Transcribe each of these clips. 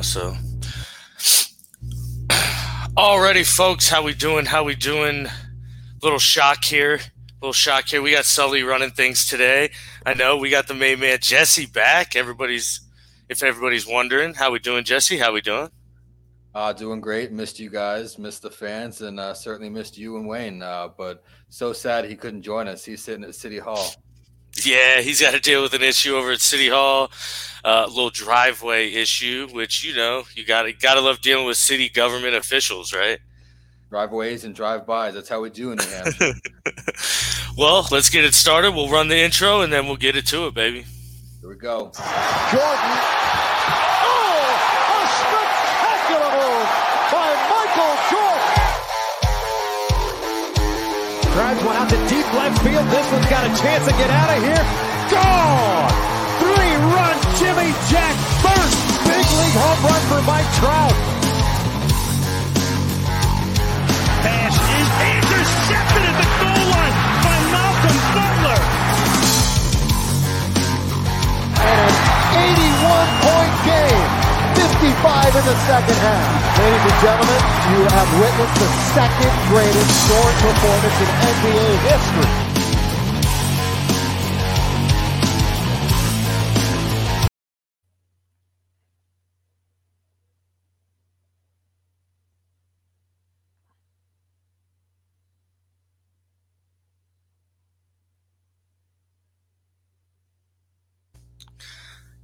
So, alrighty, folks, how we doing? How we doing? Little shock here. Little shock here. We got Sully running things today. I know we got the main man Jesse back. Everybody's, if everybody's wondering, how we doing, Jesse? How we doing? Uh, doing great. Missed you guys, missed the fans, and uh, certainly missed you and Wayne. Uh, but so sad he couldn't join us. He's sitting at City Hall. Yeah, he's got to deal with an issue over at City Hall, uh, a little driveway issue, which you know you got to got to love dealing with city government officials, right? Driveways and drive-bys. That's how we do in New Hampshire. well, let's get it started. We'll run the intro and then we'll get it to it, baby. Here we go. Jordan. Oh, a spectacular move by Michael Jordan. Drives one out to deep left field. This one's got a chance to get out of here. Gone! Three-run Jimmy Jack first big league home run for Mike Trout. Pass is intercepted at the goal line by Malcolm Butler. And an 81-point game. 55 in the second half. Ladies and gentlemen, you have witnessed the second greatest scoring performance in NBA history.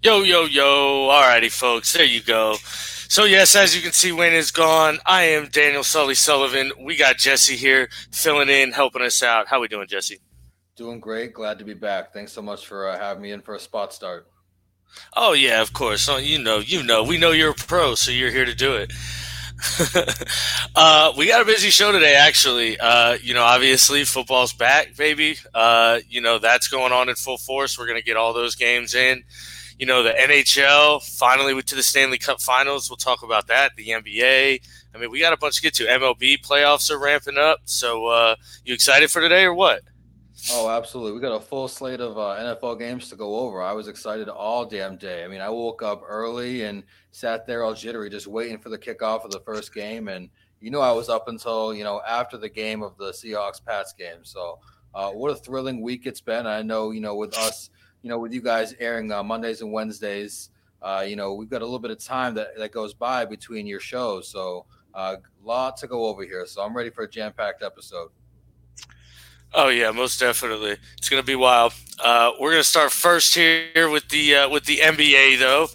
Yo, yo, yo. Alrighty, folks. There you go. So, yes, as you can see, Wayne is gone. I am Daniel Sully Sullivan. We got Jesse here filling in, helping us out. How we doing, Jesse? Doing great. Glad to be back. Thanks so much for uh, having me in for a spot start. Oh, yeah, of course. Oh, you know, you know. We know you're a pro, so you're here to do it. uh, we got a busy show today, actually. Uh, you know, obviously, football's back, baby. Uh, you know, that's going on in full force. We're going to get all those games in you know, the NHL finally went to the Stanley Cup finals. We'll talk about that. The NBA. I mean, we got a bunch to get to. MLB playoffs are ramping up. So, uh, you excited for today or what? Oh, absolutely. We got a full slate of uh, NFL games to go over. I was excited all damn day. I mean, I woke up early and sat there all jittery, just waiting for the kickoff of the first game. And, you know, I was up until, you know, after the game of the Seahawks Pats game. So, uh, what a thrilling week it's been. I know, you know, with us you know, with you guys airing uh, Mondays and Wednesdays, uh, you know, we've got a little bit of time that, that goes by between your shows. So a uh, lot to go over here. So I'm ready for a jam packed episode. Oh yeah, most definitely. It's gonna be wild. Uh, we're gonna start first here with the uh, with the NBA though.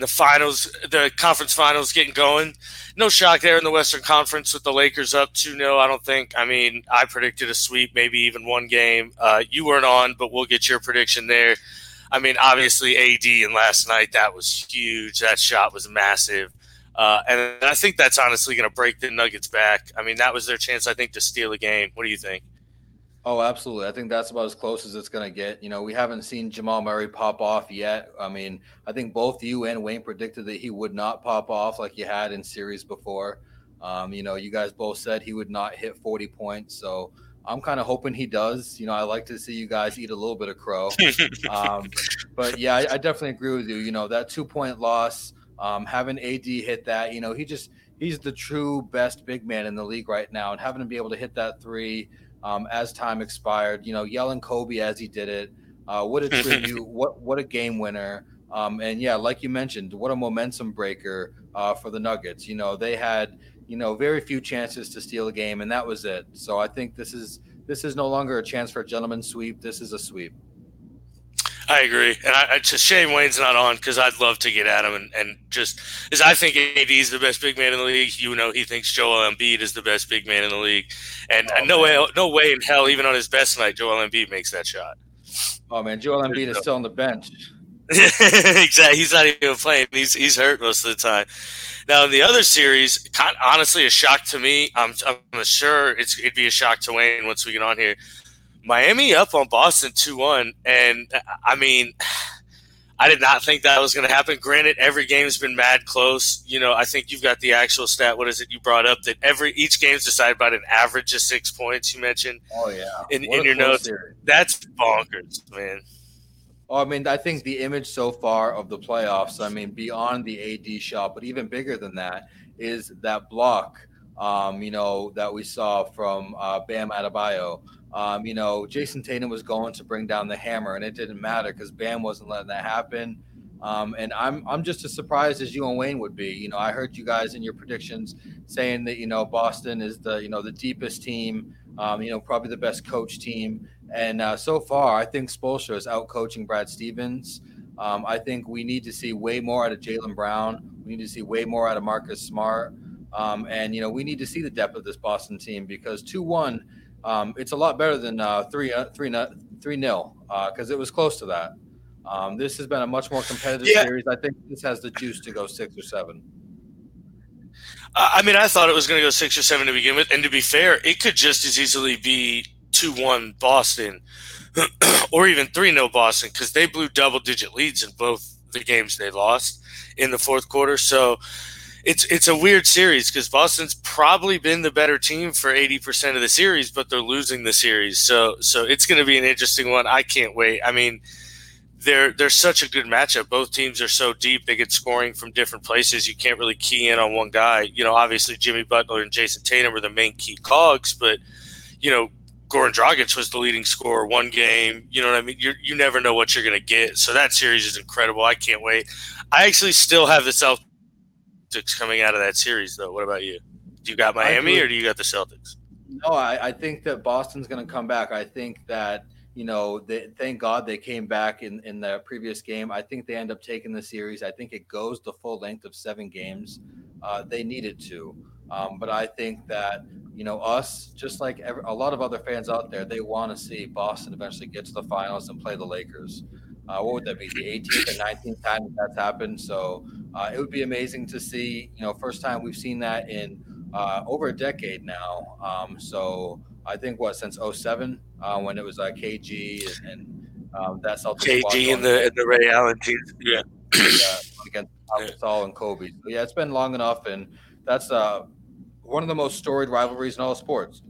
The finals, the conference finals getting going. No shock there in the Western Conference with the Lakers up 2 0. I don't think. I mean, I predicted a sweep, maybe even one game. Uh, you weren't on, but we'll get your prediction there. I mean, obviously, AD and last night, that was huge. That shot was massive. Uh, and I think that's honestly going to break the Nuggets back. I mean, that was their chance, I think, to steal a game. What do you think? Oh, absolutely. I think that's about as close as it's going to get. You know, we haven't seen Jamal Murray pop off yet. I mean, I think both you and Wayne predicted that he would not pop off like he had in series before. Um, you know, you guys both said he would not hit 40 points. So I'm kind of hoping he does. You know, I like to see you guys eat a little bit of crow. um, but yeah, I, I, definitely agree with you. You know, that two point loss, um, having AD hit that, you know, he just, he's the true best big man in the league right now. And having to be able to hit that three, um, as time expired. You know, yelling Kobe as he did it. Uh, what a tribute! what what a game winner! Um, and yeah, like you mentioned, what a momentum breaker uh, for the Nuggets. You know, they had you know very few chances to steal a game, and that was it. So I think this is this is no longer a chance for a gentleman's sweep. This is a sweep. I agree, and I, it's a shame Wayne's not on because I'd love to get at him and, and just as I think AD is the best big man in the league. You know, he thinks Joel Embiid is the best big man in the league, and, Oh, and no man. way, no way in hell, even on his best night, Joel Embiid makes that shot. Oh man, Joel Embiid is still on the bench. exactly, he's not even playing. He's he's hurt most of the time. Now in the other series, kind honestly, a shock to me. I'm I'm sure it's it'd be a shock to Wayne once we get on here. Miami up on Boston 2 1. And I mean, I did not think that was going to happen. Granted, every game's been mad close. You know, I think you've got the actual stat. What is it you brought up? That every each game's decided by an average of six points. You mentioned Oh yeah, in, in your notes. series. That's bonkers, man. Oh, I mean, I think the image so far of the playoffs, I mean, beyond the AD shot, but even bigger than that, is that block, um, you know, that we saw from uh, Bam Adebayo. Um, you know, Jayson Tatum was going to bring down the hammer, and it didn't matter because Bam wasn't letting that happen. Um, and I'm I'm just as surprised as you and Wayne would be. You know, I heard you guys in your predictions saying that you know Boston is the you know the deepest team, um, you know probably the best coach team, and uh, so far I think Spoelstra is out coaching Brad Stevens. Um, I think we need to see way more out of Jaylen Brown. We need to see way more out of Marcus Smart, um, and you know we need to see the depth of this Boston team because two one, um, it's a lot better than uh, three uh, three three nil because uh, it was close to that. Um, this has been a much more competitive yeah. series. I think this has the juice to go six or seven. I mean, I thought it was going to go six or seven to begin with, and to be fair, it could just as easily be two one Boston, or even three 0 Boston because they blew double digit leads in both the games they lost in the fourth quarter. So it's it's a weird series because Boston's probably been the better team for eighty percent of the series, but they're losing the series. So so it's going to be an interesting one. I can't wait. I mean they're they're such a good matchup. Both teams are so deep; they get scoring from different places. You can't really key in on one guy. You know, obviously Jimmy Butler and Jayson Tatum are the main key cogs, but you know, Goran Dragic was the leading scorer one game. You know what I mean? You you never know what you're going to get. So that series is incredible. I can't wait. I actually still have the Celtics coming out of that series, though. What about you? Do you got Miami or do you got the Celtics? No, I, I think that Boston's going to come back. I think that you know, they, thank God they came back in, in the previous game. I think they end up taking the series. I think it goes the full length of seven games. Uh, they needed to. Um, but I think that, you know, us, just like every, a lot of other fans out there, they want to see Boston eventually get to the finals and play the Lakers. Uh, what would that be? The 18th and 19th time that that's happened. So uh, it would be amazing to see, you know, first time we've seen that in uh, over a decade now. Um, so I think what since 07 uh, when it was uh, KG and, and um, that's all KG and the and the Ray Allen teams. Yeah. yeah against Gasol and Kobe. So yeah, it's been long enough, and that's uh, one of the most storied rivalries in all sports.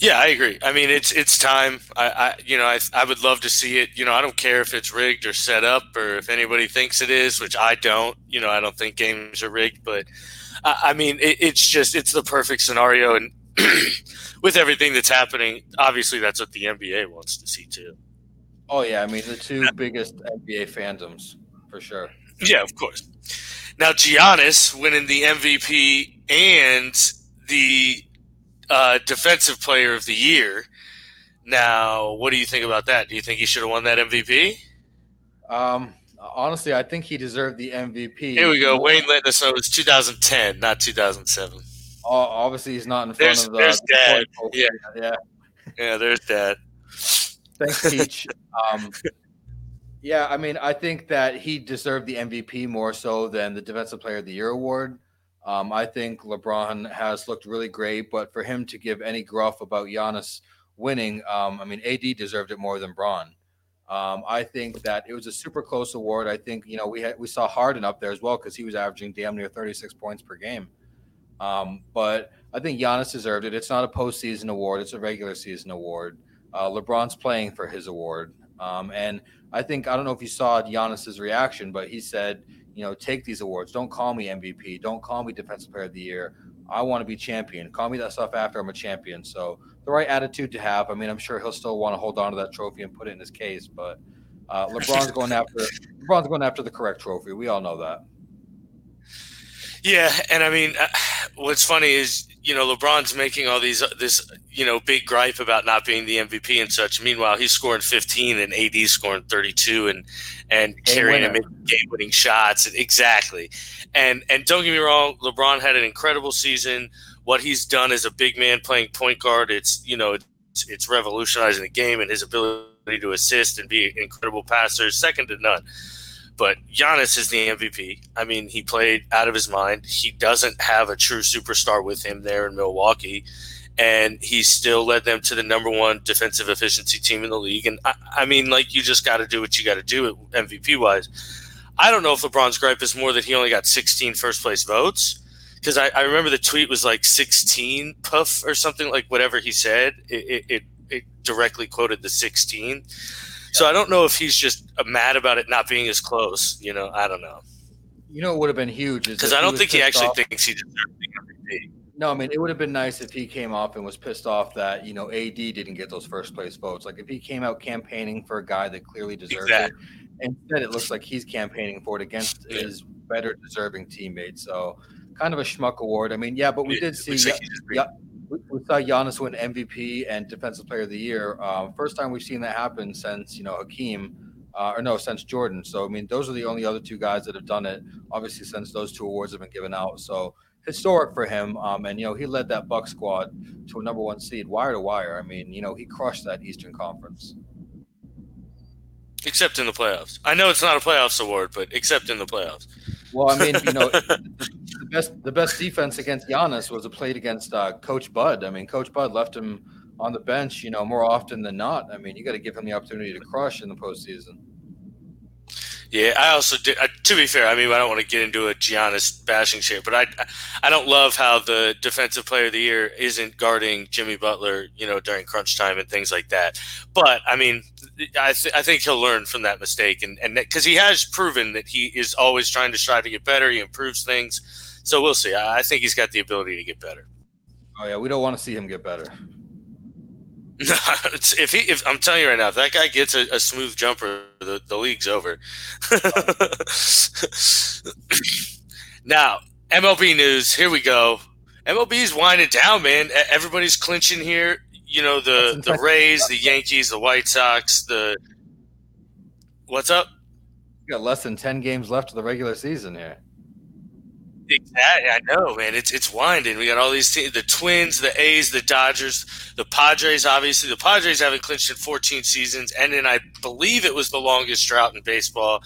Yeah, I agree. I mean, it's it's time. I, I you know, I, I would love to see it. You know, I don't care if it's rigged or set up or if anybody thinks it is, which I don't. You know, I don't think games are rigged, but I, I mean, it, it's just it's the perfect scenario, and with everything that's happening, obviously that's what the NBA wants to see too. Oh yeah, I mean the two biggest NBA fandoms for sure. Yeah, of course. Now Giannis winning the MVP and the uh, Defensive Player of the Year. Now, what do you think about that? Do you think he should have won that MVP? Um, honestly, I think he deserved the MVP. Here we go. Wayne letting us know it was 2010, not 2007 obviously he's not in front there's, of the. There's dad. Yeah, yeah, yeah. There's dad. Thanks, Teach. um, yeah, I mean, I think that he deserved the MVP more so than the Defensive Player of the Year award. Um, I think LeBron has looked really great, but for him to give any gruff about Giannis winning, um, I mean, AD deserved it more than Bron. Um, I think that it was a super close award. I think you know we had we saw Harden up there as well because he was averaging damn near 36 points per game. Um, but I think Giannis deserved it. It's not a postseason award; it's a regular season award. Uh, LeBron's playing for his award, um, and I think I don't know if you saw Giannis's reaction, but he said, you know, take these awards. Don't call me MVP. Don't call me Defensive Player of the Year. I want to be champion. Call me that stuff after I'm a champion. So the right attitude to have. I mean, I'm sure he'll still want to hold on to that trophy and put it in his case, but uh, LeBron's going after LeBron's going after the correct trophy. We all know that. Yeah, and I mean, uh, what's funny is you know LeBron's making all these this you know big gripe about not being the MVP and such. Meanwhile, he's scoring 15 and AD scoring 32 and and game carrying him game winning shots. Exactly, and and don't get me wrong, LeBron had an incredible season. What he's done as a big man playing point guard, it's you know it's, it's revolutionizing the game and his ability to assist and be an incredible passer, second to none. But Giannis is the MVP. I mean, he played out of his mind. He doesn't have a true superstar with him there in Milwaukee. And he still led them to the number one defensive efficiency team in the league. And I, I mean, like, you just got to do what you got to do MVP wise. I don't know if LeBron's gripe is more that he only got 16 first place votes because I, I, remember the tweet was like 16 puff or something like whatever he said. It, it, it, it directly quoted the 16 So I don't know if he's just uh, mad about it not being as close. You know, I don't know. You know, it would have been huge because I don't think he actually off. thinks he deserves the MVP. No, I mean it would have been nice if he came off and was pissed off that you know AD didn't get those first place votes. Like if he came out campaigning for a guy that clearly deserved exactly. it, instead it looks like he's campaigning for it against yeah. his better deserving teammates. So kind of a schmuck award. I mean, yeah, but we yeah, did see. Yeah, we, saw Giannis win MVP and Defensive Player of the Year. Um, first time we've seen that happen since you know Hakeem, uh, or no, since Jordan. So I mean, those are the only other two guys that have done it. Obviously, since those two awards have been given out, so historic for him. Um, and you know, he led that Buck squad to a number one seed, wire to wire. I mean, you know, he crushed that Eastern Conference. Except in the playoffs. I know it's not a playoffs award, but except in the playoffs. Well, I mean, you know, the best the best defense against Giannis was a played against uh, Coach Bud. I mean, Coach Bud left him on the bench, you know, more often than not. I mean, you got to give him the opportunity to crush in the postseason. Yeah, I also did. Uh, to be fair, I mean, I don't want to get into a Giannis bashing shit, but I, I don't love how the defensive player of the year isn't guarding Jimmy Butler, you know, during crunch time and things like that. But I mean, I, th- I think he'll learn from that mistake, and and because he has proven that he is always trying to strive to get better, he improves things. So we'll see. I, I think he's got the ability to get better. Oh yeah, we don't want to see him get better. if he, if I'm telling you right now, if that guy gets a, a smooth jumper, the, the league's over. now, MLB news. Here we go. MLB's winding down, man. Everybody's clinching here. You know the the Rays, the Yankees, the White Sox. The what's up? You got less than ten games left of the regular season here. Exactly, I know, man. It's it's winding. We got all these teams: the Twins, the A's, the Dodgers, the Padres. Obviously, the Padres haven't clinched in 14 seasons, and then I believe it was the longest drought in baseball.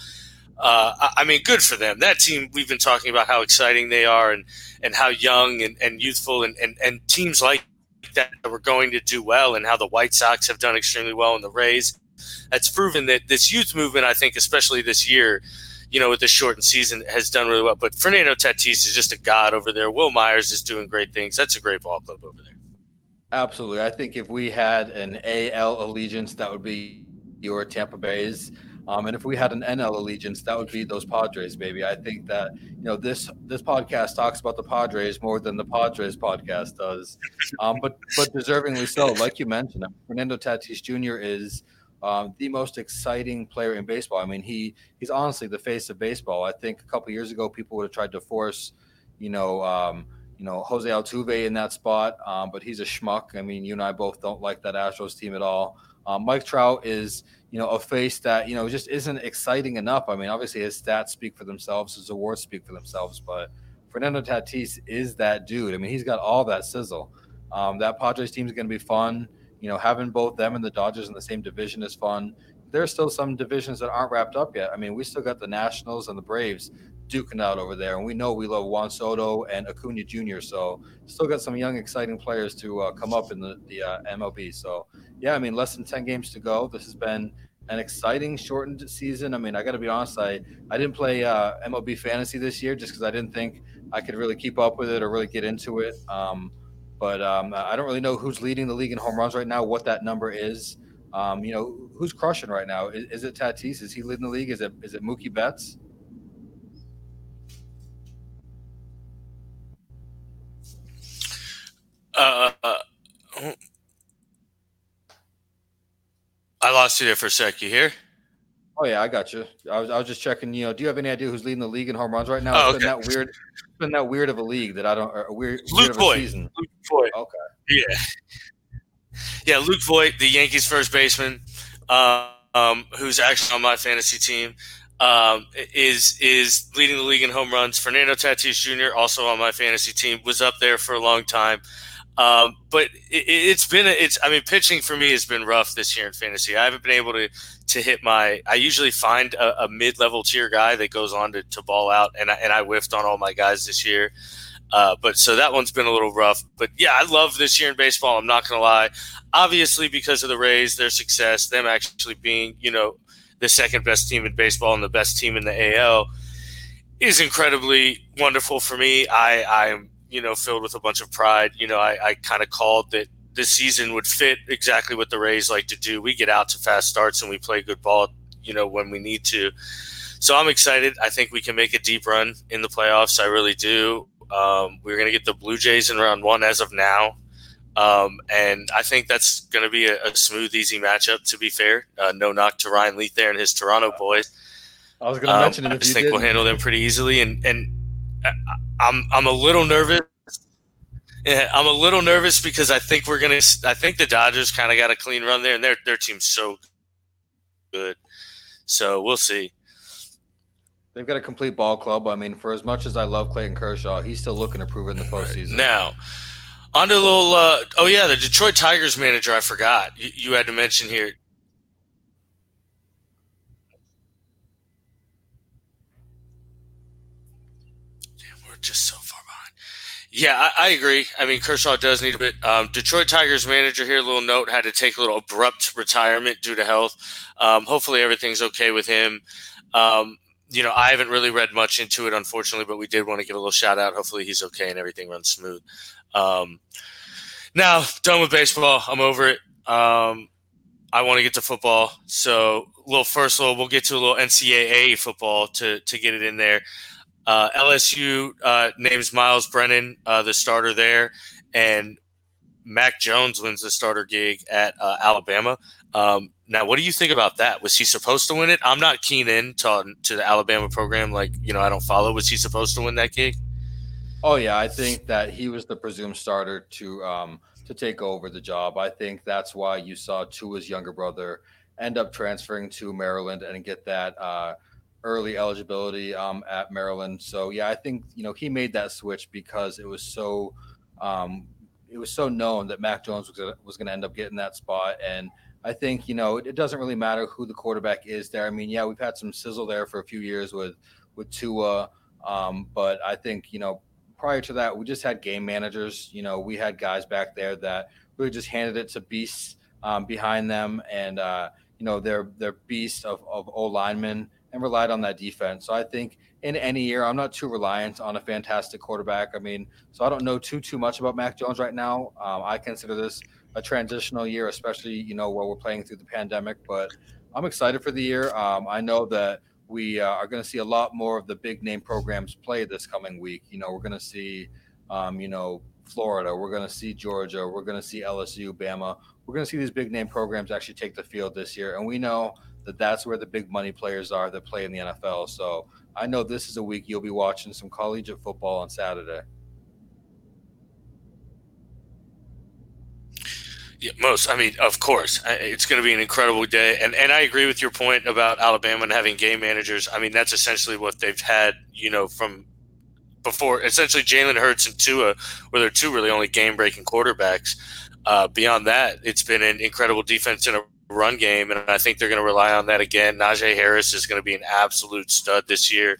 Uh, I, I mean, good for them. That team. We've been talking about how exciting they are, and and how young and, and youthful, and, and and teams like that were going to do well, and how the White Sox have done extremely well, and the Rays. That's proven that this youth movement, I think, especially this year you know, with this shortened season has done really well. But Fernando Tatis is just a god over there. Wil Myers is doing great things. That's a great ball club over there. Absolutely. I think if we had an AL allegiance, that would be your Tampa Bay's. Um, and if we had an NL allegiance, that would be those Padres, baby. I think that you know this this podcast talks about the Padres more than the Padres podcast does, um, but but deservingly so. Like you mentioned, Fernando Tatis Jr. is um, the most exciting player in baseball. I mean, he he's honestly the face of baseball. I think a couple years ago, people would have tried to force, you know, um, you know, Jose Altuve in that spot, um, but he's a schmuck. I mean, you and I both don't like that Astros team at all. Um, Mike Trout is, you know, a face that you know just isn't exciting enough. I mean, obviously his stats speak for themselves, his awards speak for themselves, but Fernando Tatis is that dude. I mean, he's got all that sizzle. Um, that Padres team is going to be fun you know, having both them and the Dodgers in the same division is fun. There's still some divisions that aren't wrapped up yet. I mean, we still got the Nationals and the Braves duking out over there, and we know we love Juan Soto and Acuna Jr. So still got some young, exciting players to uh, come up in the the uh, MLB. So yeah, I mean, less than ten games to go. This has been an exciting shortened season. I mean, I got to be honest, I I didn't play uh, MLB fantasy this year just because I didn't think I could really keep up with it or really get into it. Um, but um, I don't really know who's leading the league in home runs right now, what that number is. Um, you know, who's crushing right now? Is, is, it Tatis? Is he leading the league? Is it is it Mookie Betts? Uh, uh, I lost you there for a sec. You here? Oh yeah, I got you. I was I was just checking. You know, do you have any idea who's leading the league in home runs right now? Oh, okay. been that weird. It's been that weird of a league that I don't. A weird. Luke weird Voit. Luke Voit. Okay. Yeah. Yeah, Luke Voit, the Yankees first baseman, uh, um, who's actually on my fantasy team, um, is is leading the league in home runs. Fernando Tatis Jr. also on my fantasy team was up there for a long time. Um, but it, has been, it's, I mean, pitching for me has been rough this year in fantasy. I haven't been able to, to hit my, I usually find a, a mid level tier guy that goes on to, to ball out and I, and I whiffed on all my guys this year. Uh, but so that one's been a little rough, but yeah, I love this year in baseball. I'm not to lie. Obviously, because of the Rays, their success, them actually being, you know, the second best team in baseball and the best team in the AL is incredibly wonderful for me. I, I'm you know, filled with a bunch of pride. You know, I, I kind of called that this season would fit exactly what the Rays like to do. We get out to fast starts and we play good ball, you know, when we need to. So I'm excited. I think we can make a deep run in the playoffs. I really do. Um, we're going to get the Blue Jays in round one as of now. Um, and I think that's going to be a, a, smooth, easy matchup, to be fair. Uh, no knock to Ryan Leaf there and his Toronto boys. I was going to um, mention it. I just think did. we'll handle them pretty easily. And, and I'm, I'm a little nervous. Yeah, I'm a little nervous because I think we're gonna. I think the Dodgers kind of got a clean run there, and their their team's so good. So we'll see. They've got a complete ball club. I mean, for as much as I love Clayton Kershaw, he's still looking to prove in the postseason. Now, on to a little. Uh, oh yeah, the Detroit Tigers manager. I forgot you, you had to mention here. Just so far behind. Yeah, I, I agree. I mean, Kershaw does need a bit. Um, Detroit Tigers manager here. Little note had to take a little abrupt retirement due to health. Um, hopefully, everything's okay with him. Um, you know, I haven't really read much into it, unfortunately, but we did want to give a little shout out. Hopefully, he's okay and everything runs smooth. Um, now, done with baseball. I'm over it. Um, I want to get to football. So, little first, little we'll get to a little NCAA football to to get it in there. Uh, LSU uh, names Myles Brennan uh, the starter there, and Mac Jones wins the starter gig at uh, Alabama. Um, now, what do you think about that? Was he supposed to win it? I'm not keen in to, to the Alabama program. Like, you know, I don't follow. Was he supposed to win that gig? Oh yeah, I think that he was the presumed starter to um, to take over the job. I think that's why you saw Tua's younger brother end up transferring to Maryland and get that uh, early eligibility um, at Maryland. So yeah, I think you know he made that switch because it was so um, it was so known that Mac Jones was gonna, was going to end up getting that spot and I think you know it, it, doesn't really matter who the quarterback is there. I mean, yeah, we've had some sizzle there for a few years with with Tua, um, but I think you know prior to that we just had game managers. You know, we had guys back there that really just handed it to beasts um, behind them, and uh, you know they're they're beasts of of O linemen and relied on that defense. So I think in any year, I'm not too reliant on a fantastic quarterback. I mean, so I don't know too too much about Mac Jones right now. Um, I consider this a transitional year, especially you know while we're playing through the pandemic. But I'm excited for the year. Um, I know that we uh, are going to see a lot more of the big name programs play this coming week. You know, we're going to see, um, you know, Florida. We're going to see Georgia. We're going to see LSU, Bama. We're going to see these big name programs actually take the field this year, and we know that that's where the big money players are that play in the NFL. So I know this is a week you'll be watching some collegiate football on Saturday. Yeah, most. I mean, of course, it's going to be an incredible day, and and I agree with your point about Alabama and having game managers. I mean, that's essentially what they've had, you know, from before. Essentially, Jalen Hurts and Tua were their two really only game breaking quarterbacks. Uh, beyond that, it's been an incredible defense in a run game, and I think they're going to rely on that again. Najee Harris is going to be an absolute stud this year.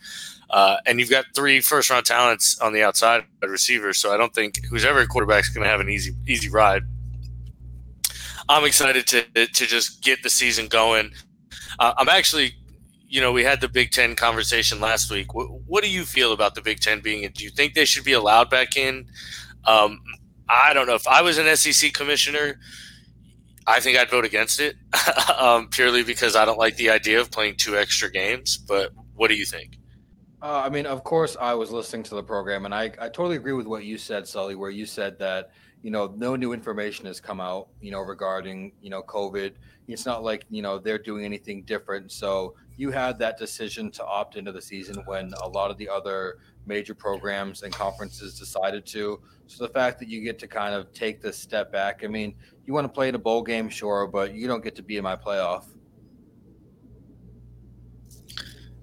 Uh, and you've got three first round talents on the outside receivers, so I don't think who's ever quarterback is going to have an easy easy ride. I'm excited to to just get the season going. Uh, I'm actually, you know, we had the Big Ten conversation last week. What, what, do you feel about the Big Ten being in? Do you think they should be allowed back in? Um, I don't know. If I was an SEC commissioner, I think I'd vote against it um, purely because I don't like the idea of playing two extra games. But what do you think? Uh, I mean, of course, I was listening to the program, and I, I totally agree with what you said, Sully, where you said that you know, no new information has come out, you know, regarding, you know, COVID. It's not like, you know, they're doing anything different. So you had that decision to opt into the season when a lot of the other major programs and conferences decided to. So the fact that you get to kind of take this step back, I mean, you want to play in a bowl game, sure, but you don't get to be in my playoff.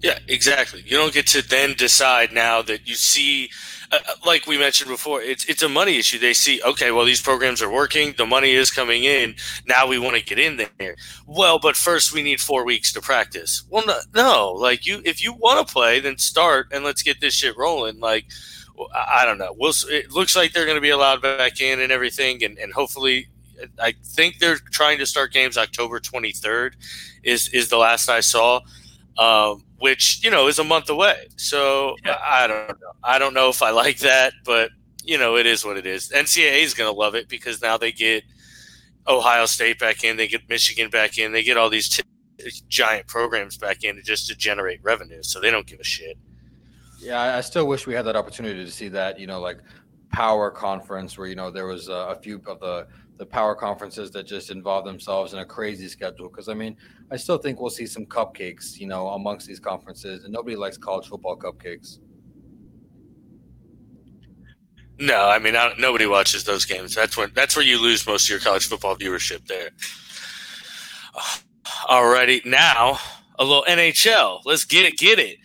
Yeah, exactly. You don't get to then decide now that you see uh, uh, like we mentioned before, it's it's a money issue. They see, okay, well, these programs are working, the money is coming in. Now we want to get in there. Well, but first we need four weeks to practice. Well, no, no like you, if you want to play, then start and let's get this shit rolling. Like, I don't know. We'll. It looks like they're going to be allowed back in and everything, and and hopefully, I think they're trying to start games October twenty third. Is is the last I saw. Um, which you know is a month away. So yeah. I don't know. I don't know if I like that, but you know it is what it is. NCAA is going to love it because now they get Ohio State back in, they get Michigan back in, they get all these t- giant programs back in just to generate revenue. So they don't give a shit. Yeah, I still wish we had that opportunity to see that, you know, like power conference where you know there was a, a few of the the power conferences that just involve themselves in a crazy schedule. Because I mean, I still think we'll see some cupcakes, you know, amongst these conferences, and nobody likes college football cupcakes. No, I mean I, nobody watches those games. That's when that's where you lose most of your college football viewership. There. Alrighty, now a little NHL. Let's get it, get it.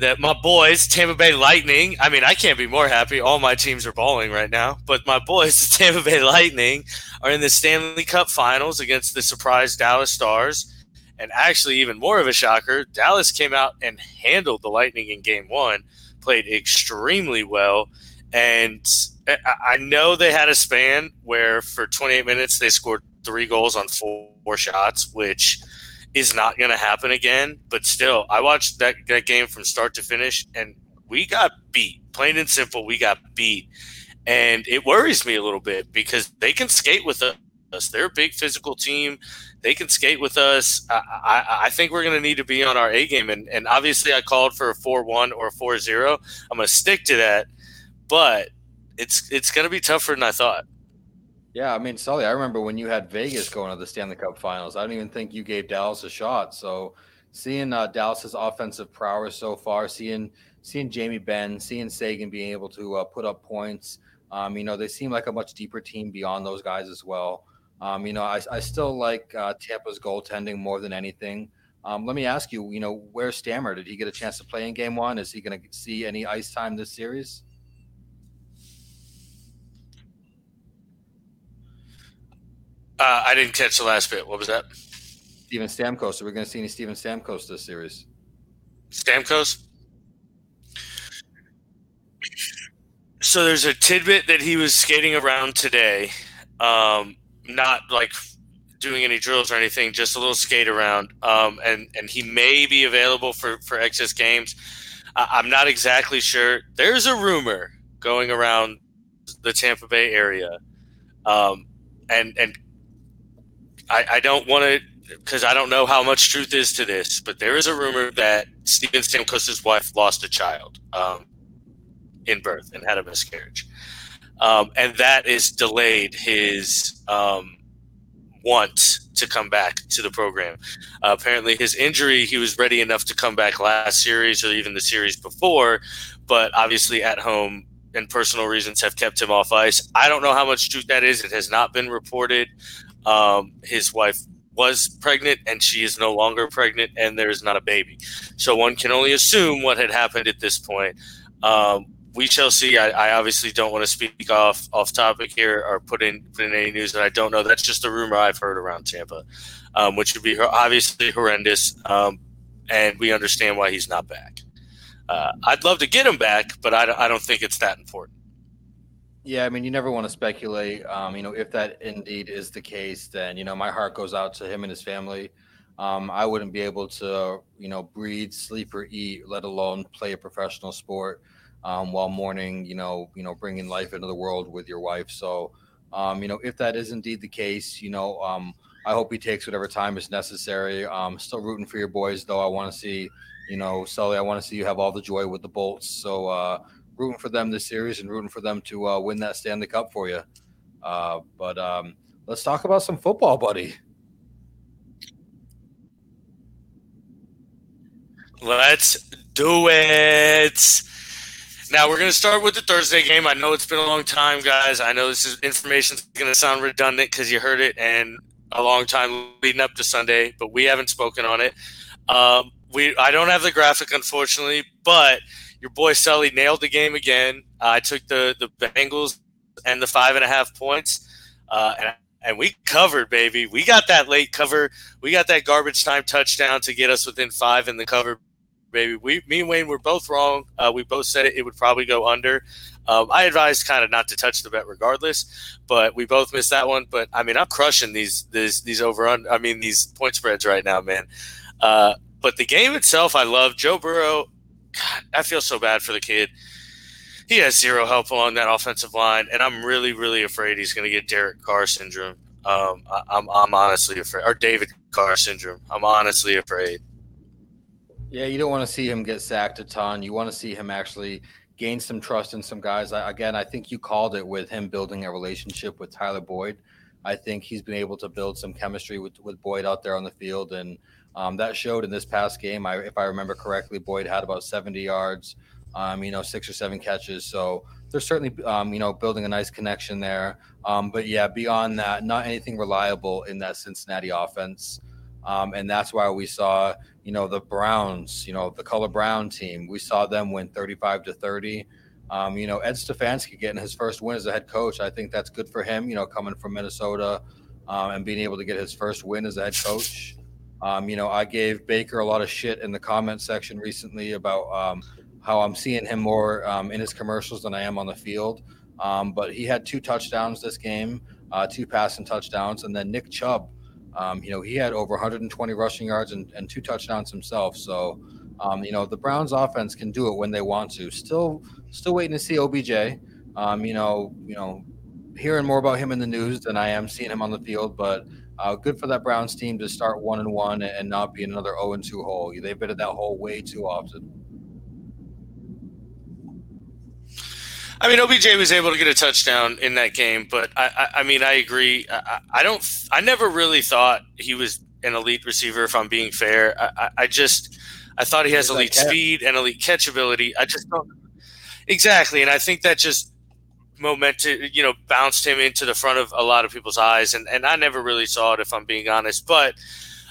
That my boys, Tampa Bay Lightning. I mean, I can't be more happy. All my teams are balling right now, but my boys, the Tampa Bay Lightning, are in the Stanley Cup Finals against the surprise Dallas Stars. And actually, even more of a shocker, Dallas came out and handled the Lightning in Game One, played extremely well and I know they had a span where for 28 minutes they scored three goals on four, four shots, which is not going to happen again. But still, I watched that, that game from start to finish, and we got beat. Plain and simple, we got beat. And it worries me a little bit because they can skate with us. They're a big physical team. They can skate with us. I, I, I think we're going to need to be on our A game. And, and obviously, I called for a 4 1 or a 4 0. I'm going to stick to that but it's it's going to be tougher than I thought. Yeah, I mean, Sully, I remember when you had Vegas going to the Stanley Cup Finals. I don't even think you gave Dallas a shot. So, seeing uh, Dallas's offensive prowess so far, seeing seeing Jamie Benn, seeing Seguin being able to uh, put up points, um, you know, they seem like a much deeper team beyond those guys as well. Um, you know, I, I still like uh, Tampa's goaltending more than anything. Um, let me ask you, you know, where's Stammer? Did he get a chance to play in Game One? Is he going to see any ice time this series? Uh, I didn't catch the last bit. What was that? Steven Stamkos. Are we going to see any Steven Stamkos this series? Stamkos? So there's a tidbit that he was skating around today, um, not like doing any drills or anything, just a little skate around, um, and and he may be available for for excess games. I'm not exactly sure. There's a rumor going around the Tampa Bay area, um, and and I, I don't want to because I don't know how much truth is to this, but there is a rumor that Steven Stamkos' wife lost a child um, in birth and had a miscarriage, um, and that is delayed his um, want to come back to the program. Uh, apparently, his injury, he was ready enough to come back last series or even the series before, but obviously at home and personal reasons have kept him off ice. I don't know how much truth that is. It has not been reported. Um, his wife was pregnant and she is no longer pregnant and there is not a baby. So one can only assume what had happened at this point. Um, we shall see. I, I, obviously don't want to speak off off topic here or put in put in any news that I don't know. That's just a rumor I've heard around Tampa, um, which would be obviously horrendous. Um, and we understand why he's not back. Uh, I'd love to get him back, but I, I don't think it's that important. Yeah, I mean, you never want to speculate. Um, you know, if that indeed is the case, then you know my heart goes out to him and his family. Um, I wouldn't be able to, you know, breathe, sleep, or eat, let alone play a professional sport um, while mourning. You know, you know, bringing life into the world with your wife. So, um, you know, if that is indeed the case, you know, um, I hope he takes whatever time is necessary. Um, still rooting for your boys, though. I want to see, you know, Sully. I want to see you have all the joy with the Bolts. So. Uh, rooting for them this series and rooting for them to uh, win that Stanley Cup for you. Uh, but um, let's talk about some football, buddy. Let's do it. Now we're going to start with the Thursday game. I know it's been a long time, guys. I know this is going to sound redundant because you heard it and a long time leading up to Sunday, but we haven't spoken on it. Um, we I don't have the graphic, unfortunately, but your boy Sully nailed the game again. Uh, I took the the Bengals and the five and a half points, uh, and and we covered, baby. We got that late cover. We got that garbage time touchdown to get us within five in the cover, baby. We, me and Wayne were both wrong. Uh, we both said it, it would probably go under. Um, I advised kind of not to touch the bet regardless, but we both missed that one. But I mean, I'm crushing these these these over on. I mean, these point spreads right now, man. Uh, but the game itself, I love. Joe Burrow God, I feel so bad for the kid. He has zero help along that offensive line, and I'm really, really afraid he's going to get Derek Carr syndrome. Um, I, I'm I'm honestly afraid, or David Carr syndrome. I'm honestly afraid. Yeah, you don't want to see him get sacked a ton. You want to see him actually gain some trust in some guys. I, again, I think you called it with him building a relationship with Tyler Boyd. I think he's been able to build some chemistry with, with Boyd out there on the field, and um, that showed in this past game. I, if I remember correctly, Boyd had about 70 yards, um, you know, six or seven catches. So they're certainly, um, you know, building a nice connection there. Um, but yeah, beyond that, not anything reliable in that Cincinnati offense. Um, and that's why we saw, you know, the Browns, you know, the color brown team, we saw them win 35 to 30. Um, you know, Ed Stefanski getting his first win as a head coach. I think that's good for him, you know, coming from Minnesota and being able to get his first win as a head coach. Um, you know, I gave Baker a lot of shit in the comment section recently about um, how I'm seeing him more um, in his commercials than I am on the field. Um, but he had two touchdowns this game, uh, two passing touchdowns. And then Nick Chubb, you know, he had over 120 rushing yards and, and two touchdowns himself. So, you know, the Browns offense can do it when they want to. Still, still waiting to see OBJ. Um, you know, you know, hearing more about him in the news than I am seeing him on the field. But uh, good for that Browns team to start one and one and not be in another zero and two hole. They've been at that hole way too often. I mean, OBJ was able to get a touchdown in that game, but I, I, I mean, I agree. I, I, don't. I never really thought he was an elite receiver. If I'm being fair, I, I just I thought he has elite speed and elite catchability. I just don't. Exactly, and I think that just momentum, you know, bounced him into the front of a lot of people's eyes, and and I never really saw it, if I'm being honest. But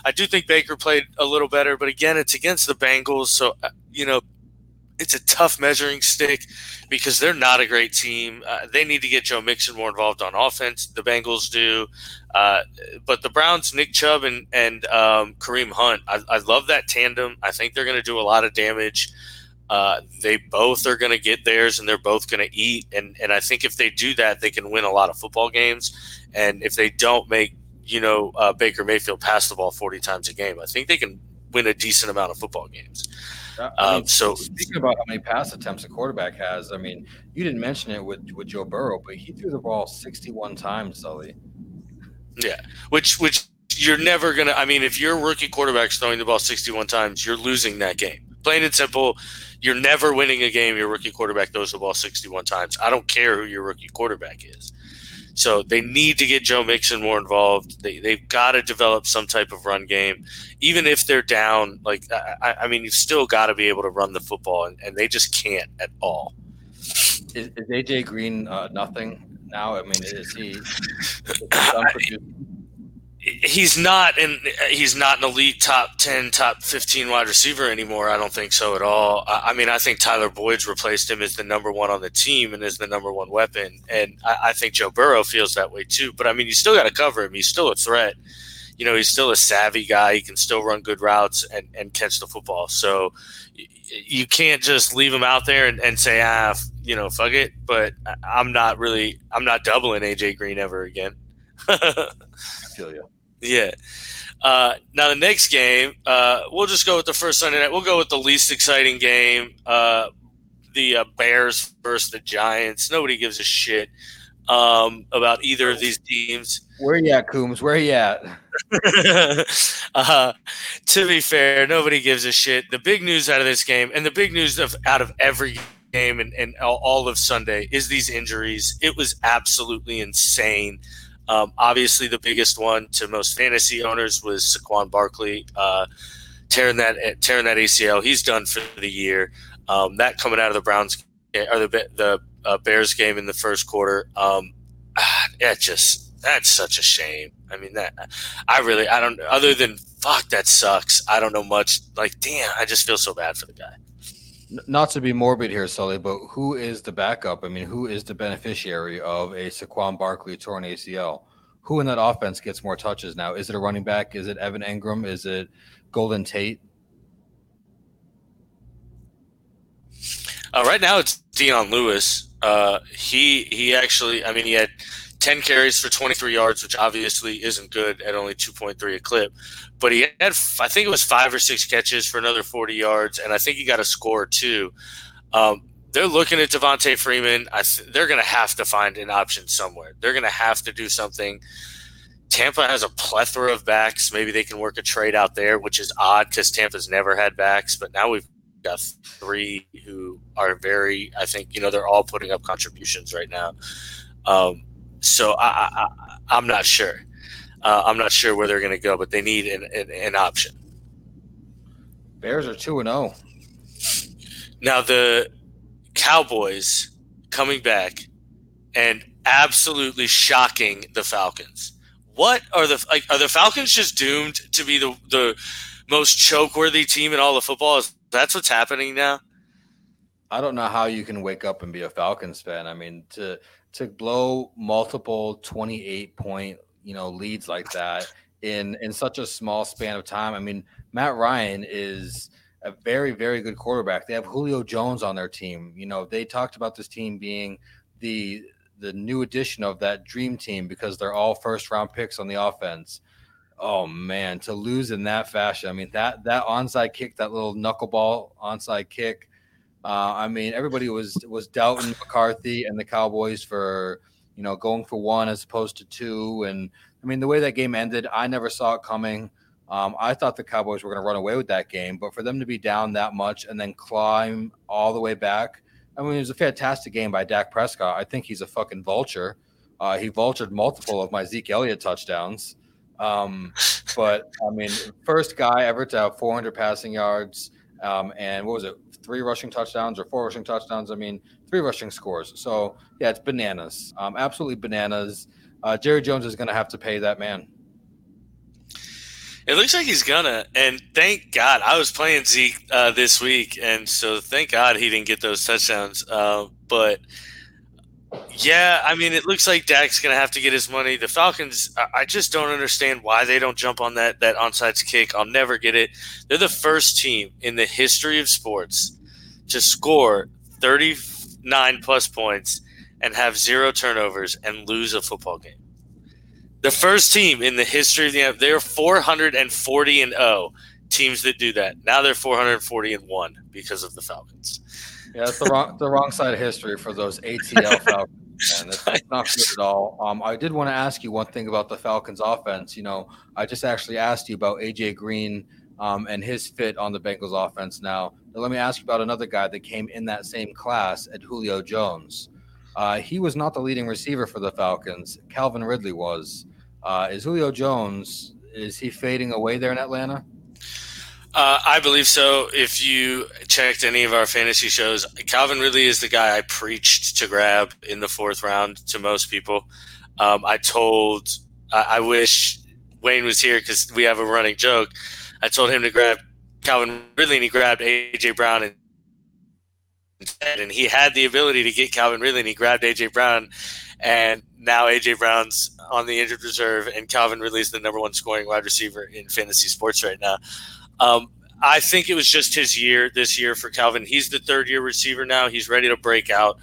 I do think Baker played a little better, but again, it's against the Bengals, so uh, you know, it's a tough measuring stick because they're not a great team. Uh, they need to get Joe Mixon more involved on offense. The Bengals do, uh, but the Browns, Nick Chubb and and um, Kareem Hunt, I, I love that tandem. I think they're going to do a lot of damage. Uh, they both are going to get theirs and they're both going to eat. And, and I think if they do that, they can win a lot of football games. And if they don't make, you know, uh, Baker Mayfield pass the ball 40 times a game, I think they can win a decent amount of football games. I mean, um, so speaking about how many pass attempts a quarterback has, I mean, you didn't mention it with, with Joe Burrow, but he threw the ball 61 times, Sully. Yeah, which which you're never gonna. I mean, if your rookie quarterback's throwing the ball 61 times, you're losing that game. Plain and simple you're never winning a game. Your rookie quarterback throws the ball 61 times. I don't care who your rookie quarterback is. So they need to get Joe Mixon more involved. They, they've got to develop some type of run game, even if they're down. Like I, I mean, you've still got to be able to run the football, and, and they just can't at all. Is, is AJ Green uh, nothing now? I mean, is he? Is he's not in he's not an elite top 10 top 15 wide receiver anymore i don't think so at all. I, mean i think tyler boyd's replaced him as the number one on the team and as the number one weapon and I, I think joe burrow feels that way too but i mean you still got to cover him. He's still a threat. You know he's still a savvy guy. He can still run good routes and, and catch the football. So you can't just leave him out there and, and say ah you know fuck it but i'm not really i'm not doubling aj green ever again feel you. Yeah. Uh, now the next game, uh, we'll just go with the first Sunday night. We'll go with the least exciting game, uh, the uh, Bears versus the Giants. Nobody gives a shit um, about either of these teams. Where you at, Coombs? Where you at? uh, to be fair, nobody gives a shit. The big news out of this game, and the big news of out of every game and, and all of Sunday, is these injuries. It was absolutely insane. Um, obviously, the biggest one to most fantasy owners was Saquon Barkley uh, tearing that tearing that ACL. He's done for the year. Um, that coming out of the Browns or the the uh, Bears game in the first quarter. Um, yeah, just that's such a shame. I mean, that I really I don't other than fuck that sucks. I don't know much. Like, damn, I just feel so bad for the guy not to be morbid here, Sully, but who is the backup? I mean, who is the beneficiary of a Saquon Barkley torn ACL? Who in that offense gets more touches now? Is it a running back? Is it Evan Engram? Is it Golden Tate? Uh, right now, it's Dion Lewis. Uh, he he actually, I mean, he had 10 carries for 23 yards, which obviously isn't good at only 2.3 a clip. But he had, I think it was five or six catches for another 40 yards, and I think he got a score too. Um, they're looking at Devonta Freeman. Th- they're going to have to find an option somewhere. They're going to have to do something Tampa has a plethora of backs. Maybe they can work a trade out there, which is odd because Tampa's never had backs. But now we've got three who are very, I think, you know, they're all putting up contributions right now. Um, so I, I, I'm not sure. Uh, I'm not sure where they're going to go, but they need an, an, an option. Bears are 2 and 0. Now, the Cowboys coming back and absolutely shocking the Falcons. What are the like? Are the Falcons just doomed to be the the most choke worthy team in all of football? Is that's what's happening now? I don't know how you can wake up and be a Falcons fan. I mean, to to blow multiple 28 point, you know, leads like that in in such a small span of time. I mean, Matt Ryan is a very very good quarterback. They have Julio Jones on their team. You know, they talked about this team being the the new addition of that dream team because they're all first round picks on the offense. Oh man, to lose in that fashion. I mean that that onside kick, that little knuckleball onside kick. Uh, I mean, everybody was was doubting McCarthy and the Cowboys for you know going for one as opposed to two. And I mean, the way that game ended, I never saw it coming. Um, I thought the Cowboys were going to run away with that game, but for them to be down that much and then climb all the way back I mean, it was a fantastic game by Dak Prescott. I think he's a fucking vulture. Uh, he vultured multiple of my Zeke Elliott touchdowns. Um, but I mean, first guy ever to have 400 passing yards, um, and what was it, three rushing touchdowns or four rushing touchdowns? I mean, three rushing scores. So yeah, it's bananas, um, absolutely bananas. Uh, Jerry Jones is going to have to pay that man. It looks like he's gonna, and thank God I was playing Zeke uh, this week, and so thank God he didn't get those touchdowns. Uh, but yeah, I mean, it looks like Dak's gonna have to get his money. The Falcons, I, just don't understand why they don't jump on that that onside kick. I'll never get it. They're the first team in the history of sports to score thirty nine plus points and have zero turnovers and lose a football game. The first team in the history of the NFL, they're 440 and 0 teams that do that. Now they're 440 and 1 because of the Falcons. Yeah, it's the wrong the wrong side of history for those ATL Falcons. Man, that's, not good at all. Um, I did want to ask you one thing about the Falcons offense. You know, I just actually asked you about AJ Green um, and his fit on the Bengals offense. Now, let me ask you about another guy that came in that same class at Julio Jones. Uh, he was not the leading receiver for the Falcons. Calvin Ridley was. Uh, is Julio Jones is he fading away there in Atlanta? Uh, I believe so. If you checked any of our fantasy shows, Calvin Ridley is the guy I preached to grab in the fourth round to most people. Um, I told, I, I, wish Wayne was here because we have a running joke. I told him to grab Calvin Ridley, and he grabbed AJ Brown and and he had the ability to get Calvin Ridley, and he grabbed AJ Brown, and now AJ Brown's on the injured reserve, and Calvin Ridley is the number one scoring wide receiver in fantasy sports right now. Um, I think it was just his year this year for Calvin. He's the third year receiver now. He's ready to break out.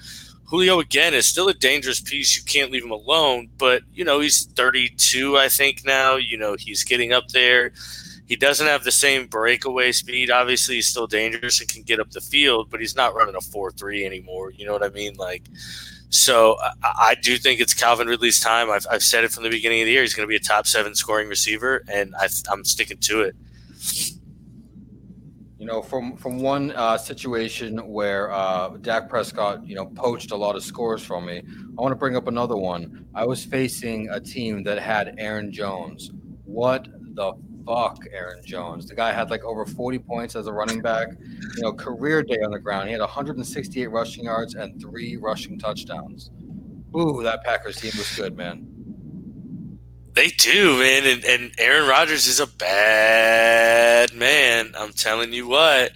Julio again is still a dangerous piece. You can't leave him alone, but you know he's 32, I think now. You know he's getting up there. He doesn't have the same breakaway speed. Obviously, he's still dangerous and can get up the field, but he's not running a four three anymore. You know what I mean? Like, so I, I do think it's Calvin Ridley's time. I've, I've said it from the beginning of the year. He's going to be a top seven scoring receiver, and I, am sticking to it. You know, from from one uh, situation where uh, Dak Prescott, you know, poached a lot of scores from me, I want to bring up another one. I was facing a team that had Aaron Jones. What the fuck Aaron Jones. The guy had like over 40 points as a running back. You know, career day on the ground. He had 168 rushing yards and three rushing touchdowns. Ooh, that Packers team was good, man. They do, man. And, and Aaron Rodgers is a bad man. I'm telling you what.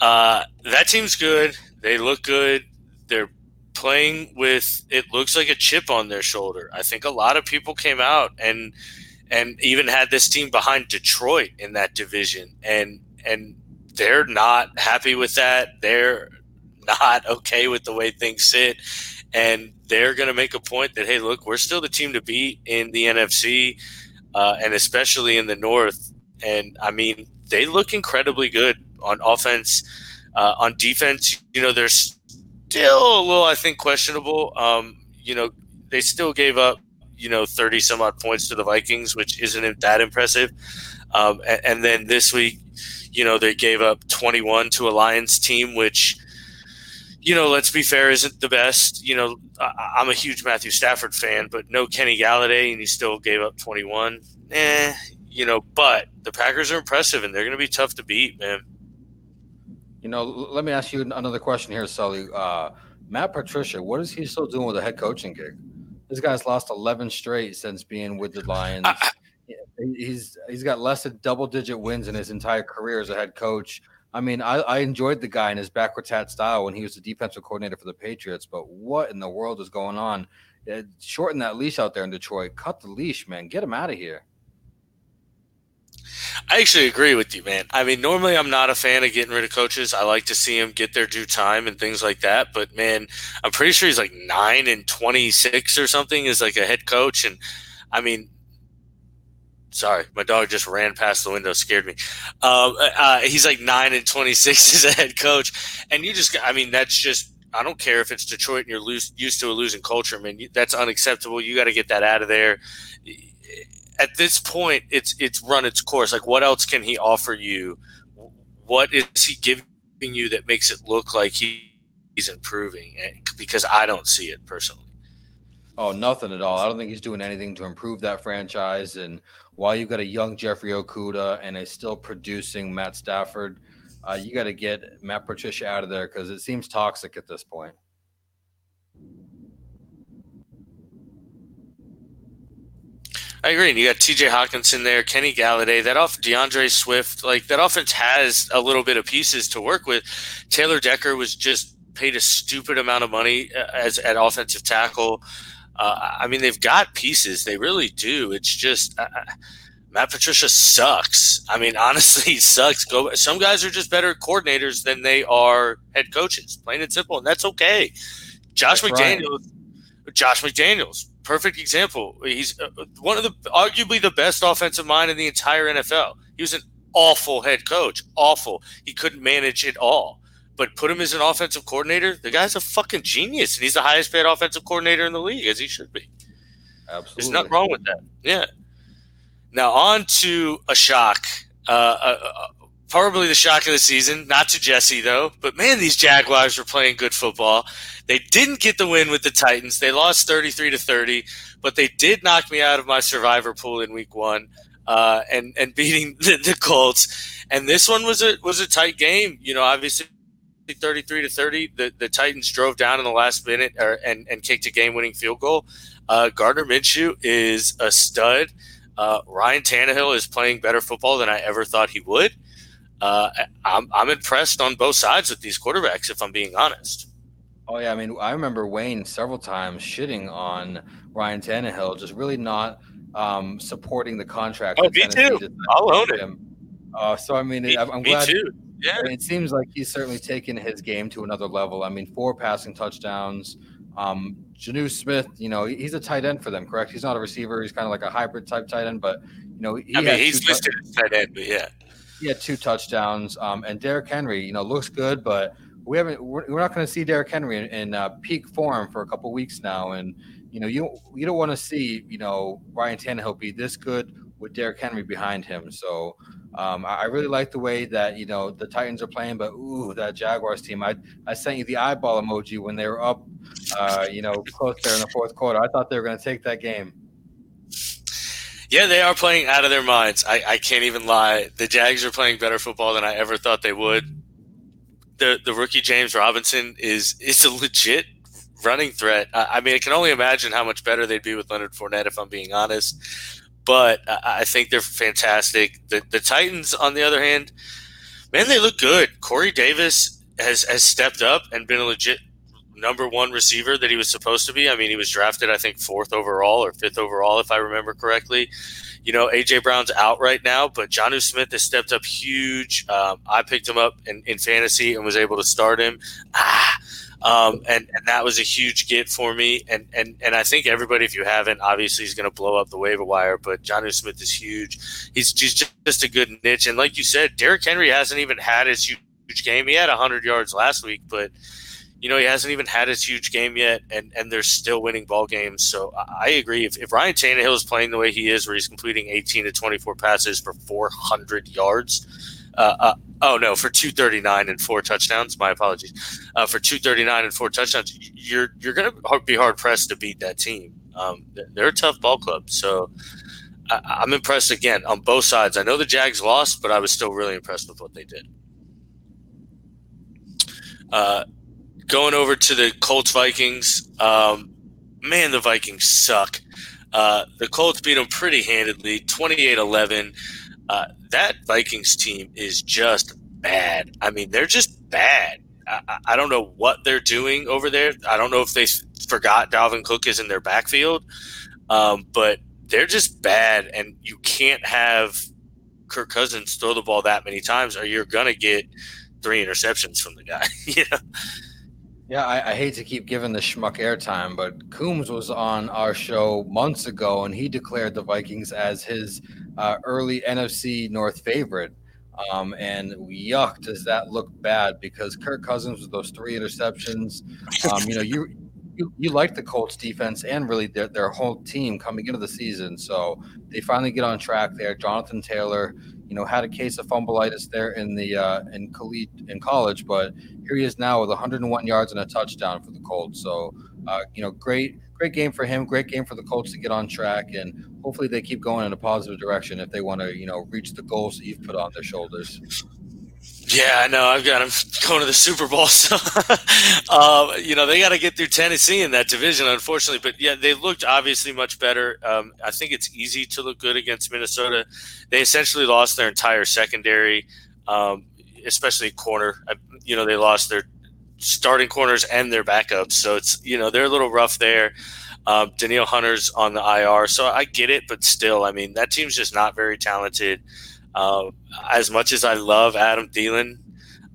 Uh, that team's good. They look good. They're playing with, it looks like a chip on their shoulder. I think a lot of people came out and – and even had this team behind Detroit in that division, and and they're not happy with that. They're not okay with the way things sit, and they're going to make a point that hey, look, we're still the team to beat in the NFC, uh, and especially in the North. And I mean, they look incredibly good on offense. Uh, on defense, you know, they're still a little, I think, questionable. Um, you know, they still gave up you know, 30 some odd points to the Vikings, which isn't that impressive. Um, and, and, then this week, you know, they gave up 21 to a Lions team, which, you know, let's be fair, isn't the best. You know, I, am a huge Matthew Stafford fan, but no Kenny Golladay, and he still gave up 21. Eh, you know, but the Packers are impressive, and they're going to be tough to beat, man. You know, let me ask you another question here, Sully. Uh, Matt Patricia, what is he still doing with a head coaching gig? This guy's lost 11 straight since being with the Lions. he's he's got less than double digit wins in his entire career as a head coach. I mean, I, I enjoyed the guy in his backward tat style when he was the defensive coordinator for the Patriots, but what in the world is going on? Uh, shorten that leash out there in Detroit. Cut the leash, man. Get him out of here. I actually agree with you, man. I mean, normally I'm not a fan of getting rid of coaches. I like to see them get their due time and things like that. But man, I'm pretty sure he's like nine and 26 or something as like a head coach. And I mean, sorry, my dog just ran past the window, scared me. Um, uh, he's like nine and 26 as a head coach. And you just, I mean, that's just, I don't care if it's Detroit and you're used to a losing culture. I mean, that's unacceptable. You got to get that out of there at this point, it's it's run its course. Like, what else can he offer you? What is he giving you that makes it look like he, he's improving? Because I don't see it personally. Oh, nothing at all. I don't think he's doing anything to improve that franchise. And while you've got a young Jeffrey Okudah and a still producing Matt Stafford, uh, you got to get Matt Patricia out of there because it seems toxic at this point. I agree. And you got T.J. Hockenson there, Kenny Golladay, That off DeAndre Swift, like that offense has a little bit of pieces to work with. Taylor Decker was just paid a stupid amount of money uh, as at offensive tackle. Uh, I mean, they've got pieces. They really do. It's just uh, uh Matt Patricia sucks. I mean, honestly, he sucks. Go. Some guys are just better coordinators than they are head coaches. Plain and simple, and that's okay. Josh that's McDaniels. Right. Josh McDaniels perfect example. He's uh, one of the arguably the best offensive mind in the entire NFL. He was an awful head coach, awful. He couldn't manage it all. But put him as an offensive coordinator, the guy's a fucking genius, and he's the highest paid offensive coordinator in the league, as he should be. Absolutely, there's nothing wrong with that. Yeah. Now on to a shock. Uh, uh, uh probably the shock of the season. Not to Jesse though, but man, these Jaguars were playing good football. They didn't get the win with the Titans. They lost thirty three to thirty, but they did knock me out of my survivor pool in week one, uh, and and beating the, the, Colts. And this one was a was a tight game. You know, obviously. 33 to 30 the, the titans drove down in the last minute or, and, and kicked a game-winning field goal uh, gardner minshew is a stud uh, ryan Tannehill is playing better football than i ever thought he would uh, I'm, I'm impressed on both sides with these quarterbacks, if I'm being honest. Oh yeah, I mean, I remember Wayne several times shitting on Ryan Tannehill, just really not um, supporting the contract. Oh, me too. I'll own it. Uh, so I mean, me, I'm, I'm glad. Too. Yeah. It seems like he's certainly taken his game to another level. I mean, four passing touchdowns. Um, Jonnu Smith, you know, he's a tight end for them, correct? He's not a receiver. He's kind of like a hybrid type tight end, but you know, he I mean, he's listed as tight end, but yeah. He had two touchdowns. Um, and Derrick Henry, you know, looks good, but we haven't. We're, we're not going to see Derrick Henry in, in uh, peak form for a couple weeks now. And you know, you you don't want to see you know Ryan Tannehill be this good with Derrick Henry behind him. So um, I, really like the way that you know the Titans are playing. But ooh, that Jaguars team! I I sent you the eyeball emoji when they were up, uh, you know, close there in the fourth quarter. I thought they were going to take that game. Yeah, they are playing out of their minds. I, I can't even lie. The Jags are playing better football than I ever thought they would. The the rookie James Robinson is is a legit running threat. I, I mean, I can only imagine how much better they'd be with Leonard Fournette, if I'm being honest. But I, think they're fantastic. The the Titans, on the other hand, man, they look good. Corey Davis has has stepped up and been a legit number one receiver that he was supposed to be. I mean, he was drafted, I think, fourth overall or fifth overall, if I remember correctly. You know, AJ Brown's out right now, but Jonnu Smith has stepped up huge. Um, I picked him up in, in, fantasy and was able to start him. Ah, um, and, and that was a huge get for me. And, and, and I think everybody, if you haven't, obviously is going to blow up the waiver wire, but Jonnu Smith is huge. He's, he's just a good niche. And like you said, Derrick Henry hasn't even had his huge game. He had 100 yards last week, but – you know, he hasn't even had his huge game yet, and, and they're still winning ball games. So I agree. If, if Ryan Tannehill is playing the way he is, where he's completing 18 to 24 passes for 400 yards, uh, uh, oh no, for 239 and four touchdowns. My apologies. Uh, for 239 and four touchdowns, you're you're going to be hard pressed to beat that team. Um, they're a tough ball club, so I, am I'm impressed again on both sides. I know the Jags lost, but I was still really impressed with what they did. Uh, going over to the Colts Vikings, um, man, the Vikings suck. Uh, the Colts beat them pretty handedly, 28 11. Uh, that Vikings team is just bad. I mean, they're just bad. I, I, don't know what they're doing over there. I don't know if they forgot Dalvin Cook is in their backfield, um, but they're just bad. And you can't have Kirk Cousins throw the ball that many times, or you're to get three interceptions from the guy. know? Yeah, I, I, hate to keep giving the schmuck airtime, but Coombs was on our show months ago, and he declared the Vikings as his uh, early NFC North favorite. Um, and yuck, does that look bad? Because Kirk Cousins with those three interceptions, um, you know, you, you you like the Colts defense and really their, their whole team coming into the season. So they finally get on track there. Jonathan Taylor, you know, had a case of fumbleitis there in the uh, in, in college, but here he is now with 101 yards and a touchdown for the Colts. So, uh, you know, great great game for him. Great game for the Colts to get on track, and hopefully they keep going in a positive direction if they want to, you know, reach the goals that you've put on their shoulders. Yeah, I know. I've got them going to the Super Bowl. So, um, you know, they got to get through Tennessee in that division, unfortunately. But yeah, they looked obviously much better. Um, I think it's easy to look good against Minnesota. They essentially lost their entire secondary, um, especially corner. You know, they lost their starting corners and their backups. So it's, you know, they're a little rough there. Um, Danielle Hunter's on the IR. So I get it, but still, I mean, that team's just not very talented. Uh, as much as I love Adam Thielen,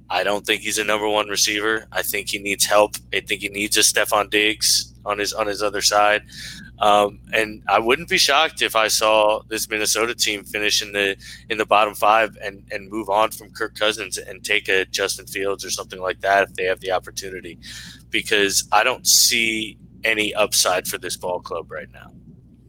I don't think he's a number one receiver. I think he needs help. I think he needs a Stefon Diggs on his on his other side. Um, and I wouldn't be shocked if I saw this Minnesota team finish in the in the bottom five and and move on from Kirk Cousins and take a Justin Fields or something like that if they have the opportunity, because I don't see any upside for this ball club right now.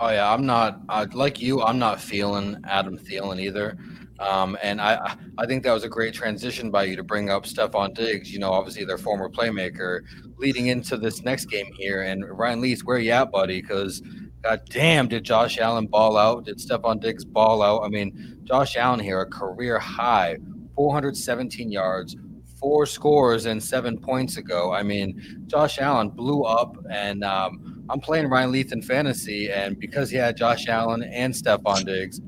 Oh yeah, I'm not like you. I'm not feeling Adam Thielen either. Um, and I, I think that was a great transition by you to bring up Stefon Diggs. You know, obviously their former playmaker, leading into this next game here. And Ryan Lees, where you at, buddy? Because God damn, did Josh Allen ball out? Did Stefon Diggs ball out? I mean, Josh Allen here, a career high, 417 yards, four scores, and seven points ago. I mean, Josh Allen blew up, and um, I'm playing Ryan Leaf in fantasy, and because he had Josh Allen and Stefon Diggs,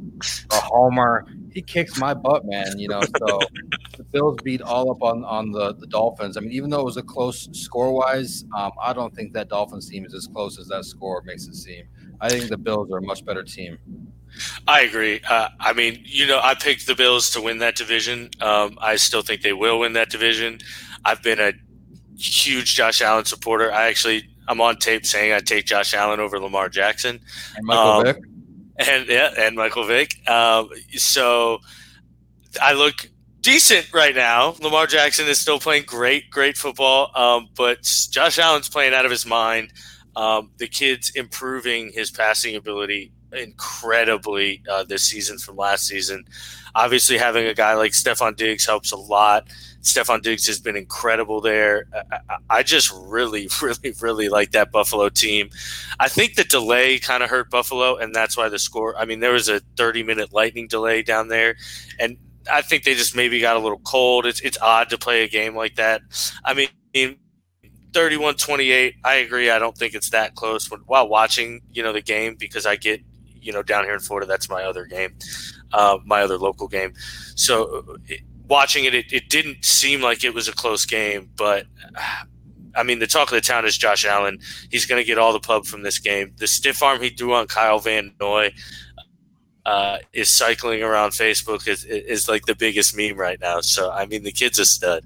a homer he kicks my butt, man. You know, so the Bills beat all up on on the the Dolphins. I mean, even though it was a close score wise, um, I don't think that Dolphins team is as close as that score makes it seem. I think the Bills are a much better team. I agree. Uh, I mean, you know, I picked the Bills to win that division. Um, I still think they will win that division. I've been a huge Josh Allen supporter. I actually, I'm on tape saying I take Josh Allen over Lamar Jackson. And Michael um, Vick and yeah, and Michael Vick. Um, so I look decent right now. Lamar Jackson is still playing great, great football, um, but Josh Allen's playing out of his mind. Um, the kid's improving his passing ability incredibly uh, this season from last season. Obviously, having a guy like Stefon Diggs helps a lot. Stefon Diggs has been incredible there. I, I, just really, really, really like that Buffalo team. I think the delay kind of hurt Buffalo, and that's why the score. I mean, there was a 30 minute lightning delay down there, and I think they just maybe got a little cold. It's, it's odd to play a game like that. I mean, 31 28, I agree. I don't think it's that close while watching, you know, the game because I get, you know, down here in Florida, that's my other game, uh, my other local game. So, it, watching it, it, it didn't seem like it was a close game, but I mean, the talk of the town is Josh Allen. He's going to get all the pub from this game. The stiff arm he threw on Kyle Van Noy uh, is cycling around Facebook is, is like the biggest meme right now. So, I mean, the kid's a stud.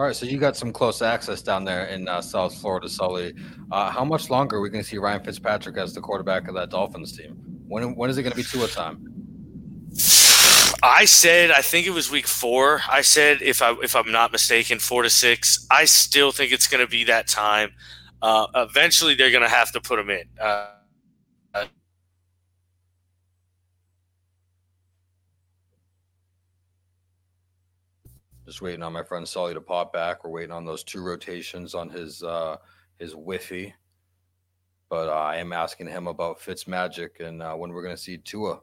All right, so you got some close access down there in uh, South Florida, Sully. Uh, how much longer are we going to see Ryan Fitzpatrick as the quarterback of that Dolphins team? When when is it going to be Tua time? I said I think it was week four. I said if I if I'm not mistaken, four to six. I still think it's going to be that time. Uh, eventually, they're going to have to put him in. Uh, Waiting on my friend Sully to pop back. We're waiting on those two rotations on his uh, his Wi-Fi. But uh, I am asking him about Fitz Magic and uh, when we're going to see Tua.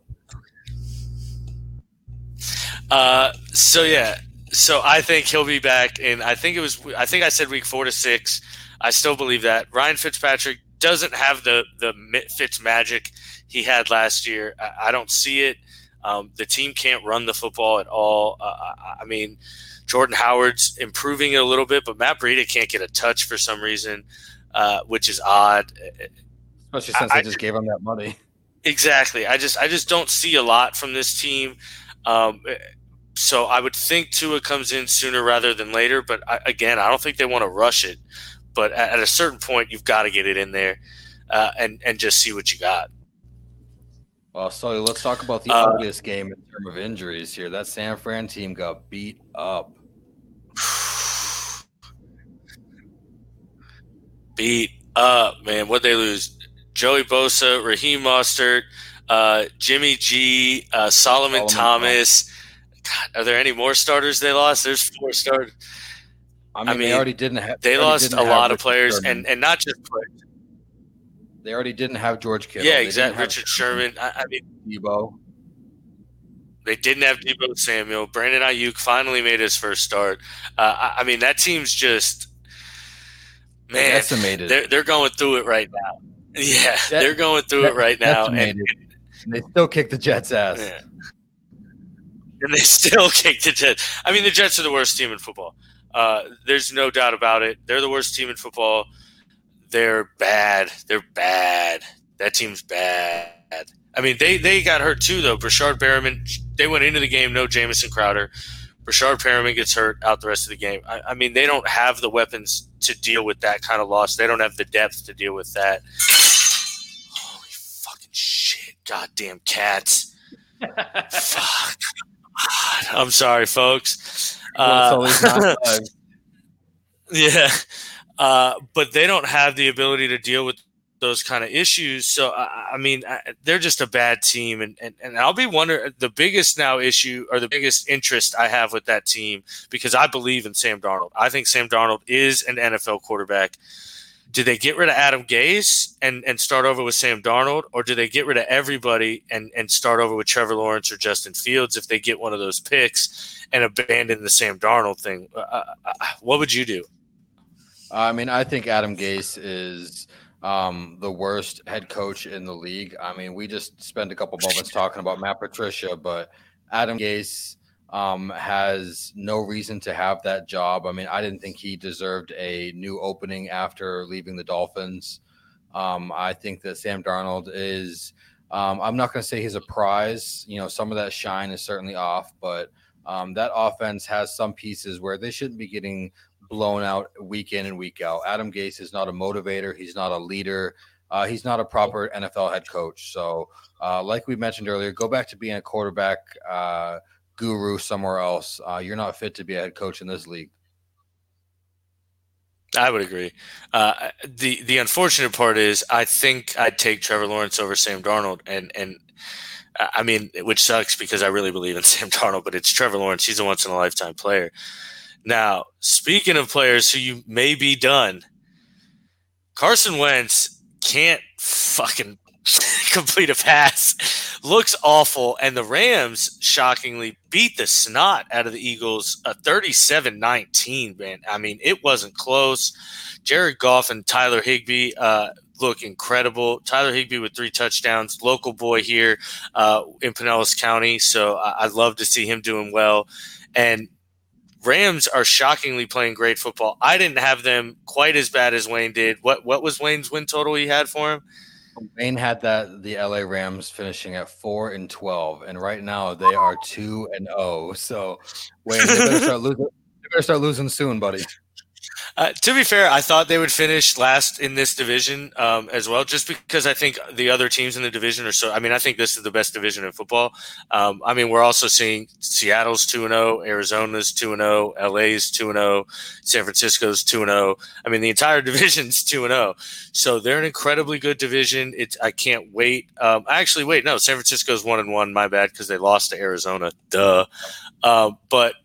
Uh, so yeah, so I think he'll be back, and I think it was I think I said week four to six. I still believe that Ryan Fitzpatrick doesn't have the the Fitz magic he had last year. I, I don't see it. Um, the team can't run the football at all. Uh, I mean, Jordan Howard's improving it a little bit, but Matt Breida can't get a touch for some reason, uh, which is odd. Especially since I, they just I, gave him that money. Exactly. I just I just don't see a lot from this team. Um, so I would think Tua comes in sooner rather than later. But I, again, I don't think they want to rush it. But at, at a certain point, you've got to get it in there uh, and and just see what you got. Well, so let's talk about the uh, ugliest game in terms of injuries here. That San Fran team got beat up. Beat up, man. What they lose? Joey Bosa, Raheem Mostert, uh, Jimmy G, uh, Solomon, Solomon Thomas. God, are there any more starters they lost? There's four starters. I mean, I mean they already didn't have. They, lost a lot of players, and and not just players. They already didn't have George Kittle. Yeah, exactly. Richard Sherman. I, I mean, Deebo. They didn't have Deebo Samuel. Brandon Aiyuk finally made his first start. Uh, I, I, mean, that team's just man. Decimated. They're they're going through it right now. Yeah, they're going through it right now, and, and, they still kick the Jets' ass. Yeah. And they still kick the Jets. I mean, the Jets are the worst team in football. Uh, there's no doubt about it. They're the worst team in football. They're bad. They're bad. That team's bad. I mean, they, they got hurt too, though. Breshad Perriman, they went into the game, no Jamison Crowder. Breshad Perriman gets hurt out the rest of the game. I, I, mean, they don't have the weapons to deal with that kind of loss. They don't have the depth to deal with that. Holy fucking shit. Goddamn cats. Fuck. I'm sorry, folks. Uh, yeah. Uh, but they don't have the ability to deal with those kind of issues. So, I, I mean, I, they're just a bad team. And, and, and I'll be wondering the biggest now issue or the biggest interest I have with that team because I believe in Sam Darnold. I think Sam Darnold is an NFL quarterback. Do they get rid of Adam Gase and, and start over with Sam Darnold, or do they get rid of everybody and, and start over with Trevor Lawrence or Justin Fields if they get one of those picks and abandon the Sam Darnold thing? Uh, uh, uh what would you do? I mean, I think Adam Gase is um, the worst head coach in the league. I mean, we just spent a couple moments talking about Matt Patricia, but Adam Gase um, has no reason to have that job. I mean, I didn't think he deserved a new opening after leaving the Dolphins. Um, I think that Sam Darnold is. Um, I'm not going to say he's a prize. You know, some of that shine is certainly off, but um, that offense has some pieces where they shouldn't be getting blown out week in and week out. Adam Gase is not a motivator. He's not a leader. Uh, he's not a proper NFL head coach. So, uh, like we mentioned earlier, go back to being a quarterback uh, guru somewhere else. Uh, you're not fit to be a head coach in this league. I would agree. Uh, the the unfortunate part is, I think I'd take Trevor Lawrence over Sam Darnold, and and I mean, which sucks because I really believe in Sam Darnold, but it's Trevor Lawrence. He's a once in a lifetime player. Now, speaking of players who you may be done, Carson Wentz can't fucking complete a pass. Looks awful. And the Rams shockingly beat the snot out of the Eagles a 37 19, man. I mean, it wasn't close. Jared Goff and Tyler Higbee uh, look incredible. Tyler Higbee with three touchdowns, local boy here uh, in Pinellas County. So I- I'd love to see him doing well. And Rams are shockingly playing great football. I didn't have them quite as bad as Wayne did. What what was Wayne's win total he had for him? Wayne had that the LA Rams finishing at four and twelve, and right now they are two and zero. Oh. So Wayne, they. They better start losing soon, buddy. Uh, to be fair, I thought they would finish last in this division um, as well, just because I think the other teams in the division are so. I mean, I think this is the best division in football. Um, I mean, we're also seeing Seattle's two and zero, Arizona's two and zero, LA's two and zero, San Francisco's two and zero. I mean, the entire division's two and zero. So they're an incredibly good division. It's I can't wait. Um, actually, wait, no, San Francisco's one and one. My bad, because they lost to Arizona. Duh. Um, but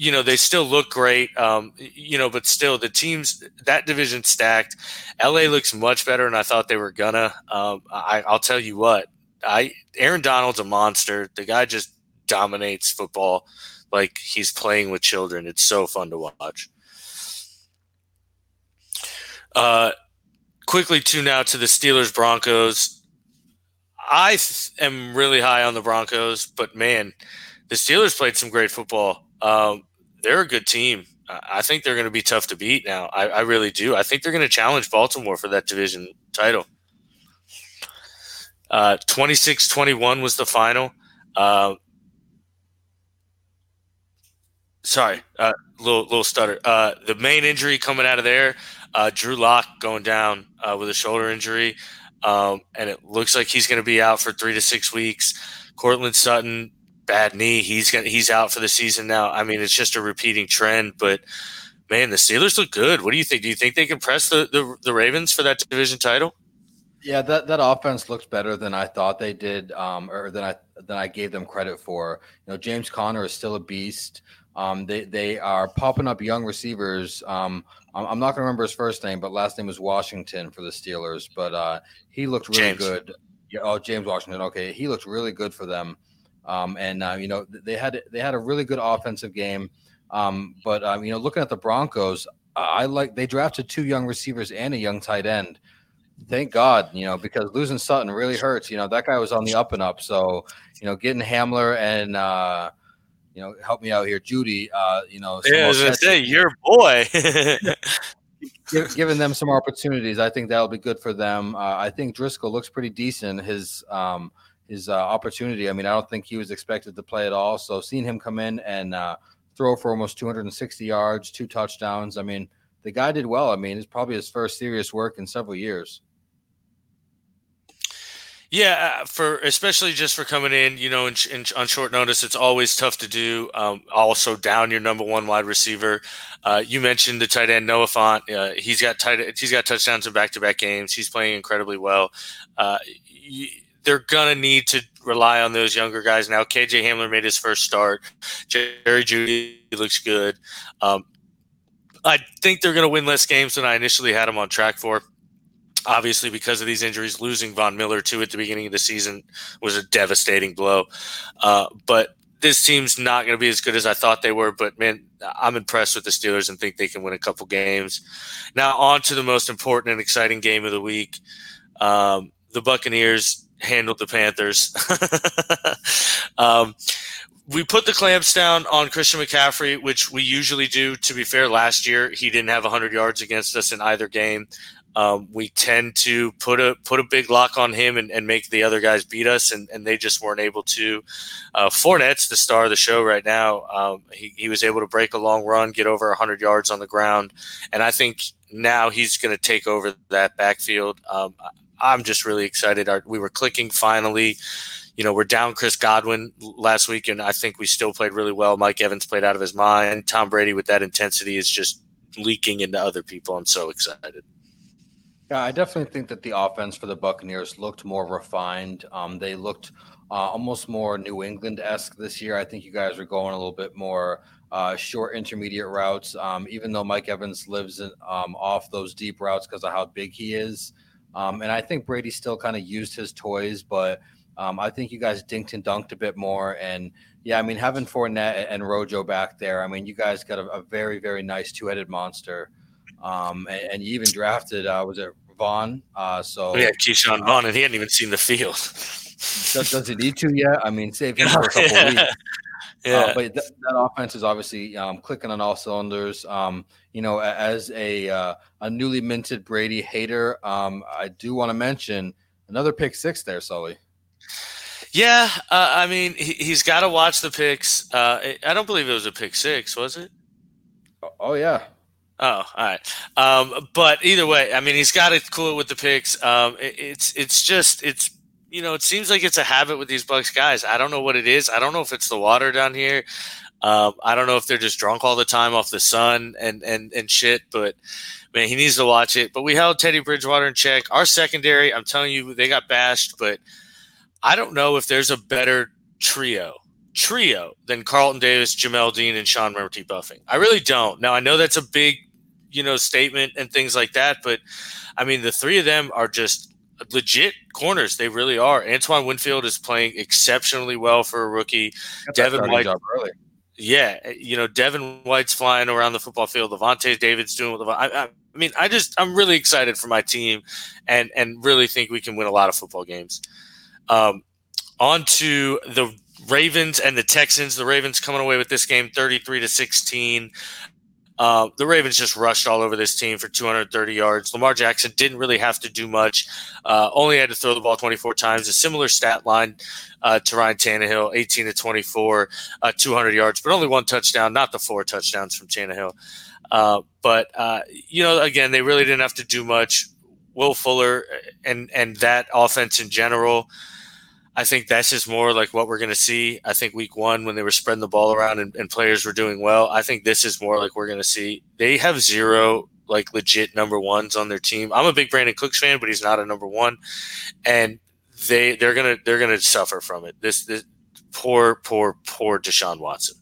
you know they still look great um, you know but still the teams that division stacked. La looks much better than i thought they were gonna. Um, I, i'll tell you what i aaron donald's a monster. The guy just dominates football like he's playing with children. It's so fun to watch. Uh, quickly tune out to the steelers broncos. I th- am really high on the broncos but man the steelers played some great football. Um, they're a good team. I think they're going to be tough to beat now. I, I really do. I think they're going to challenge Baltimore for that division title. Uh, 26-21 was the final. Uh, sorry, uh, little little stutter. Uh, the main injury coming out of there, uh, Drew Lock going down uh, with a shoulder injury, um, and it looks like he's going to be out for three to six weeks. Courtland Sutton bad knee. He's gonna, he's out for the season now. I mean, it's just a repeating trend. But man, the Steelers look good. What do you think? Do you think they can press the, the, the Ravens for that division title? Yeah, that, that offense looks better than I thought they did, um, or than I than I gave them credit for. You know, James Conner is still a beast. Um, they they are popping up young receivers. Um, I'm, I'm not going to remember his first name, but last name was Washington for the Steelers. But uh, he looked really James. good. Yeah, oh, James Washington. Okay, he looked really good for them. Um, and uh, you know they had they had a really good offensive game. Um, but um, you know, looking at the Broncos, I like they drafted two young receivers and a young tight end. Thank God, you know, because losing Sutton really hurts. You know, that guy was on the up and up. So, you know, getting Hamler and uh, you know, help me out here, Jeudy. Uh, you know, yeah, I was gonna say your boy. giving them some opportunities, I think that'll be good for them. Uh, I think Driskel looks pretty decent. His um, his uh, opportunity. I mean, I don't think he was expected to play at all. So seeing him come in and uh, throw for almost 260 yards, two touchdowns. I mean, the guy did well. I mean, it's probably his first serious work in several years. Yeah, uh, for especially just for coming in, you know, in, in, on short notice, it's always tough to do. Um, also, down your number one wide receiver. Uh, you mentioned the tight end Noah Fant. Uh, he's got tight, he's got touchdowns in back to back games. He's playing incredibly well. Uh, they're gonna need to rely on those younger guys now. KJ Hamler made his first start. Jerry Jeudy looks good. Um, I think they're gonna win less games than I initially had them on track for. Obviously, because of these injuries, losing Von Miller too at the beginning of the season was a devastating blow. Uh, but this team's not going to be as good as I thought they were. But man, I'm impressed with the Steelers and think they can win a couple games. Now, on to the most important and exciting game of the week. Um, the Buccaneers handled the Panthers. um, we put the clamps down on Christian McCaffrey, which we usually do. To be fair, last year he didn't have 100 yards against us in either game. Um, we tend to put a put a big lock on him and, and make the other guys beat us, and, and they just weren't able to. Uh, Fournette's the star of the show right now. Um, he, he was able to break a long run, get over 100 yards on the ground, and I think now he's going to take over that backfield. Um, I'm just really excited. Our, we were clicking finally. You know, we're down Chris Godwin last week, and I think we still played really well. Mike Evans played out of his mind. Tom Brady with that intensity is just leaking into other people. I'm so excited. Yeah, I definitely think that the offense for the Buccaneers looked more refined. Um, they looked uh, almost more New England esque this year. I think you guys are going a little bit more uh, short intermediate routes. Um, even though Mike Evans lives in, um, off those deep routes because of how big he is, um, and I think Brady still kind of used his toys, but um, I think you guys dinked and dunked a bit more. And yeah, I mean, having Fournette and Rojo back there, I mean, you guys got a, a very, very nice two headed monster. Um, and, and, you even drafted, uh, was it Vaughn? Uh, so yeah, Ke'Shawn Vaughn, and he hadn't even seen the field. does, does he need to yet? I mean, save him for a couple weeks. Yeah, uh, but th- that offense is obviously um, clicking on all cylinders. Um, you know, as a uh, a newly minted Brady hater, um, I do want to mention another pick six there, Sully. Yeah, uh, I mean, he, has got to watch the picks. Uh, I don't believe it was a pick six, was it? Oh, oh yeah. Oh, all right. Um, but either way, I mean, he's got to cool it with the picks. Um, it, it's it's just it's you know it seems like it's a habit with these Bucks guys. I don't know what it is. I don't know if it's the water down here. Um, I don't know if they're just drunk all the time off the sun and and and shit. But man, he needs to watch it. But we held Teddy Bridgewater in check. Our secondary, I'm telling you, they got bashed. But I don't know if there's a better trio trio than Carlton Davis, Jamel Dean, and Sean Murphy Bunting. I really don't. Now I know that's a big you know, statement and things like that. But I mean, the three of them are just legit corners. They really are. Antoine Winfield is playing exceptionally well for a rookie. Devin White. Yeah, you know, Devin White's flying around the football field. Lavonte David's doing what I, I, I mean, I just I'm really excited for my team, and and really think we can win a lot of football games. Um, on to the Ravens and the Texans. The Ravens coming away with this game 33 to 16. Uh, the Ravens just rushed all over this team for 230 yards. Lamar Jackson didn't really have to do much, uh, only had to throw the ball 24 times. A similar stat line uh, to Ryan Tannehill 18 to 24, uh, 200 yards, but only one touchdown, not the four touchdowns from Tannehill. Uh, but, you know, again, they really didn't have to do much. Will Fuller and, and that offense in general. I think that's just more like what we're going to see. I think week one, when they were spreading the ball around and, and players were doing well, I think this is more like we're going to see. They have zero like legit number ones on their team. I'm a big Brandin Cooks fan, but he's not a number one, and they they're gonna they're gonna suffer from it. This this poor poor poor Deshaun Watson.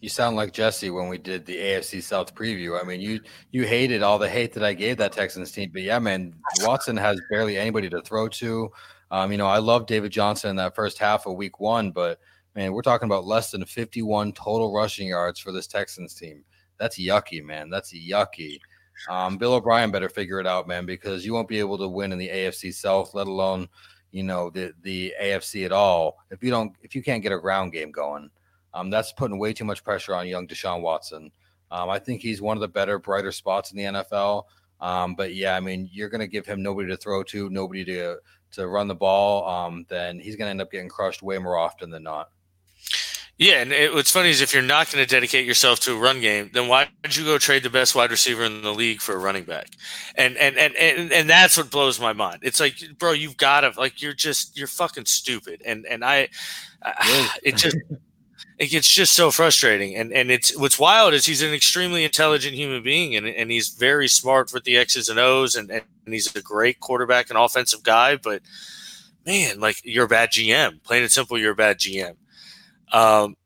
You sound like Jesse when we did the AFC South preview. I mean, you you hated all the hate that I gave that Texans team, but yeah, man, Watson has barely anybody to throw to. Um, you know, I love David Johnson in that first half of week one, but man, we're talking about less than 51 total rushing yards for this Texans team. That's yucky, man. That's yucky. Um, Bill O'Brien better figure it out, man, because you won't be able to win in the AFC South, let alone, you know, the the AFC at all if you don't if you can't get a ground game going. Um, that's putting way too much pressure on young Deshaun Watson. Um, I think he's one of the better, brighter spots in the NFL. Um, but yeah, I mean, you're going to give him nobody to throw to, nobody to to run the ball, um, then he's going to end up getting crushed way more often than not. Yeah, and it, what's funny is if you're not going to dedicate yourself to a run game, then why did you go trade the best wide receiver in the league for a running back? And and and and, and that's what blows my mind. It's like, bro, you've got to like you're just you're fucking stupid. And and I, I it just it gets just so frustrating. And and it's what's wild is he's an extremely intelligent human being, and and he's very smart with the X's and O's, and and he's a great quarterback and offensive guy. But man, like you're a bad GM. Plain and simple, you're a bad GM. Um,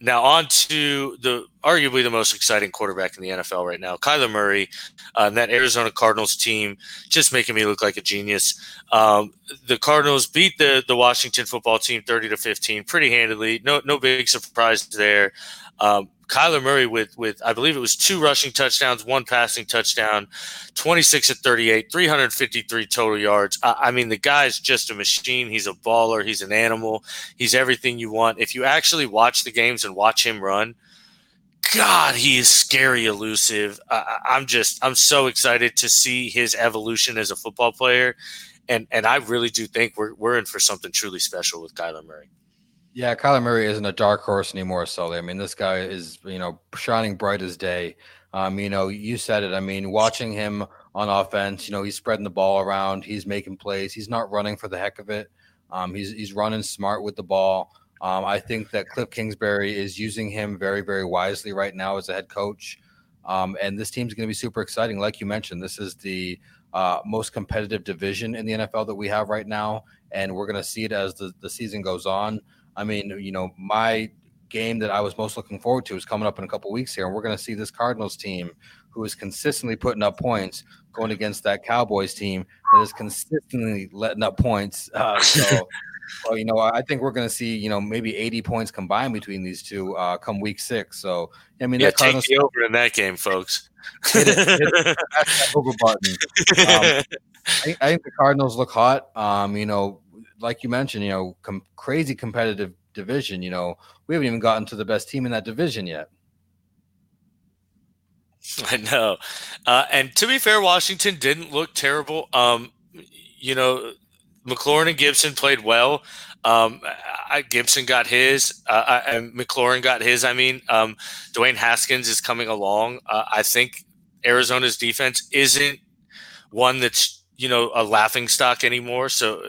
now on to the arguably the most exciting quarterback in the NFL right now, Kyler Murray, uh, that Arizona Cardinals team, just making me look like a genius. Um, the Cardinals beat the the Washington football team thirty to fifteen pretty handily. No no big surprise there. Um, Kyler Murray with with I believe it was two rushing touchdowns, one passing touchdown, 26 at 38, 353 total yards. I, I, mean, the guy's just a machine. He's a baller. He's an animal. He's everything you want. If you actually watch the games and watch him run, God, he is scary, elusive. I, I'm just I'm so excited to see his evolution as a football player, and and I really do think we're we're in for something truly special with Kyler Murray. Yeah, Kyler Murray isn't a dark horse anymore, Sully. I mean, this guy is, you know, shining bright as day. Um, you know, you said it. I mean, watching him on offense, you know, he's spreading the ball around, he's making plays, he's not running for the heck of it. Um, he's he's running smart with the ball. Um, I think that Cliff Kingsbury is using him very, very wisely right now as a head coach. Um, and this team's going to be super exciting. Like you mentioned, this is the uh, most competitive division in the NFL that we have right now. And we're going to see it as the, the season goes on. I mean, you know, my game that I was most looking forward to is coming up in a couple weeks here, and we're going to see this Cardinals team who is consistently putting up points going against that Cowboys team that is consistently letting up points. Uh, so, well, you know, I think we're going to see, you know, maybe 80 points combined between these two uh, come week six. So, I mean, yeah, take the over in that game, folks. hit it, hit it, that over button. Um, I, I, think the Cardinals look hot. Um, you know, like you mentioned, you know, com- crazy competitive division. You know, we haven't even gotten to the best team in that division yet. I know. Uh, and to be fair, Washington didn't look terrible. Um, you know, McLaurin and Gibson played well. Um, I, Gibson got his, uh, I, and McLaurin got his. I mean, um, Dwayne Haskins is coming along. Uh, I think Arizona's defense isn't one that's you know a laughing stock anymore. So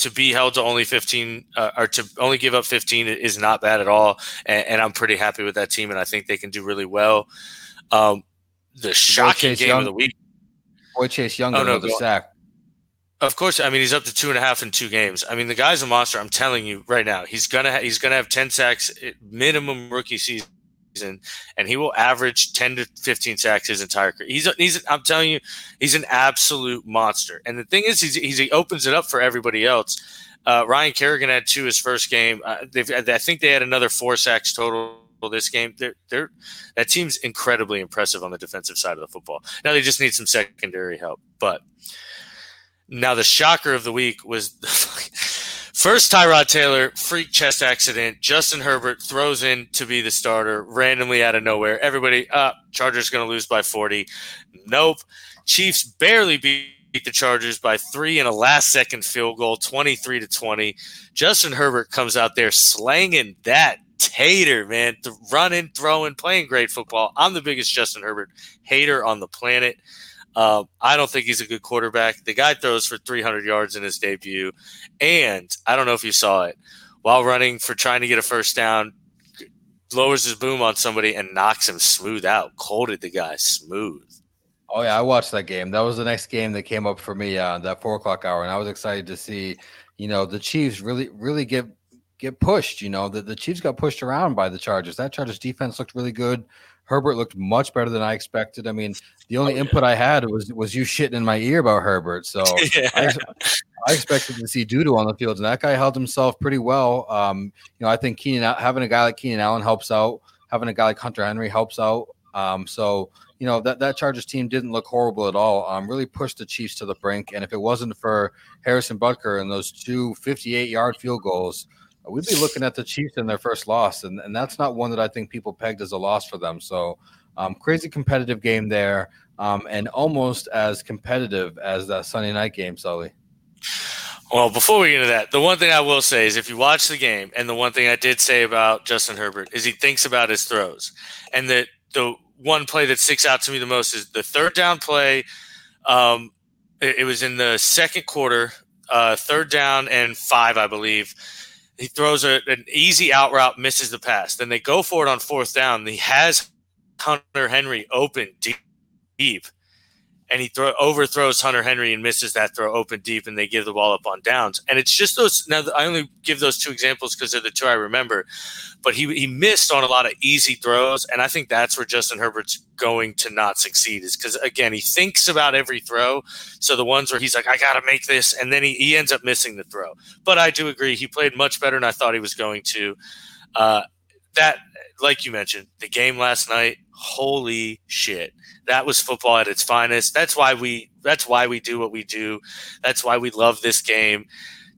to be held to only 15 uh, or to only give up 15 is not bad at all. And, and, I'm pretty happy with that team, and I think they can do really well. Um, the shocking game Young, of the week. Boy, Chase Young oh, no, the sack. Of course, I mean he's up to two and a half in two games. I mean the guy's a monster. I'm telling you right now, he's gonna ha- he's gonna have ten sacks minimum rookie season and he will average 10 to 15 sacks his entire career. He's, he's I'm telling you, he's an absolute monster. And the thing is, he's, he's he opens it up for everybody else. Uh, Ryan Kerrigan had two his first game. Uh, I think they had another four sacks total this game. They're, they're that team's incredibly impressive on the defensive side of the football. Now they just need some secondary help. But now the shocker of the week was First, Tyrod Taylor, freak chest accident. Justin Herbert throws in to be the starter randomly out of nowhere. Everybody, uh, Chargers going to lose by 40. Nope. Chiefs barely beat the Chargers by three in a last second field goal, 23 to 20. Justin Herbert comes out there slanging that tater, man, running, throwing, playing great football. I'm the biggest Justin Herbert hater on the planet. Um, I don't think he's a good quarterback. The guy throws for 300 yards in his debut, and I don't know if you saw it while running for trying to get a first down, lowers his boom on somebody and knocks him smooth out. Colded the guy smooth. Oh yeah, I watched that game. That was the next game that came up for me uh, that four o'clock hour, and I was excited to see, you know, the Chiefs really, really get get pushed. You know, the, the Chiefs got pushed around by the Chargers. That Chargers defense looked really good. Herbert looked much better than I expected. I mean, the only oh, yeah. input I had was was you shitting in my ear about Herbert. So yeah. I, I, expected to see Dudu on the field, and that guy held himself pretty well. Um, you know, I think Keenan having a guy like Keenan Allen helps out. Having a guy like Hunter Henry helps out. Um, so you know that that Chargers team didn't look horrible at all. Um, really pushed the Chiefs to the brink, and if it wasn't for Harrison Butker and those two 58 yard field goals we'd be looking at the Chiefs in their first loss, and, and that's not one that I think people pegged as a loss for them. So, um, crazy competitive game there, um, and almost as competitive as that Sunday night game, Sully. Well, before we get into that, the one thing I will say is if you watch the game, and the one thing I did say about Justin Herbert is he thinks about his throws, and that the one play that sticks out to me the most is the third down play. Um, it, it was in the second quarter, uh, third down and five, I believe he throws a, an easy out route, misses the pass. Then they go for it on fourth down. He has Hunter Henry open deep, deep and he throw, overthrows Hunter Henry and misses that throw open deep, and they give the ball up on downs. And it's just those. Now I only give those two examples because they're the two I remember. But he he missed on a lot of easy throws, and I think that's where Justin Herbert's going to not succeed is because again he thinks about every throw. So the ones where he's like, I got to make this, and then he, he ends up missing the throw. But I do agree he played much better than I thought he was going to. Uh, that, like you mentioned, the game last night. Holy shit! that was football at its finest. That's why we that's why we do what we do. That's why we love this game.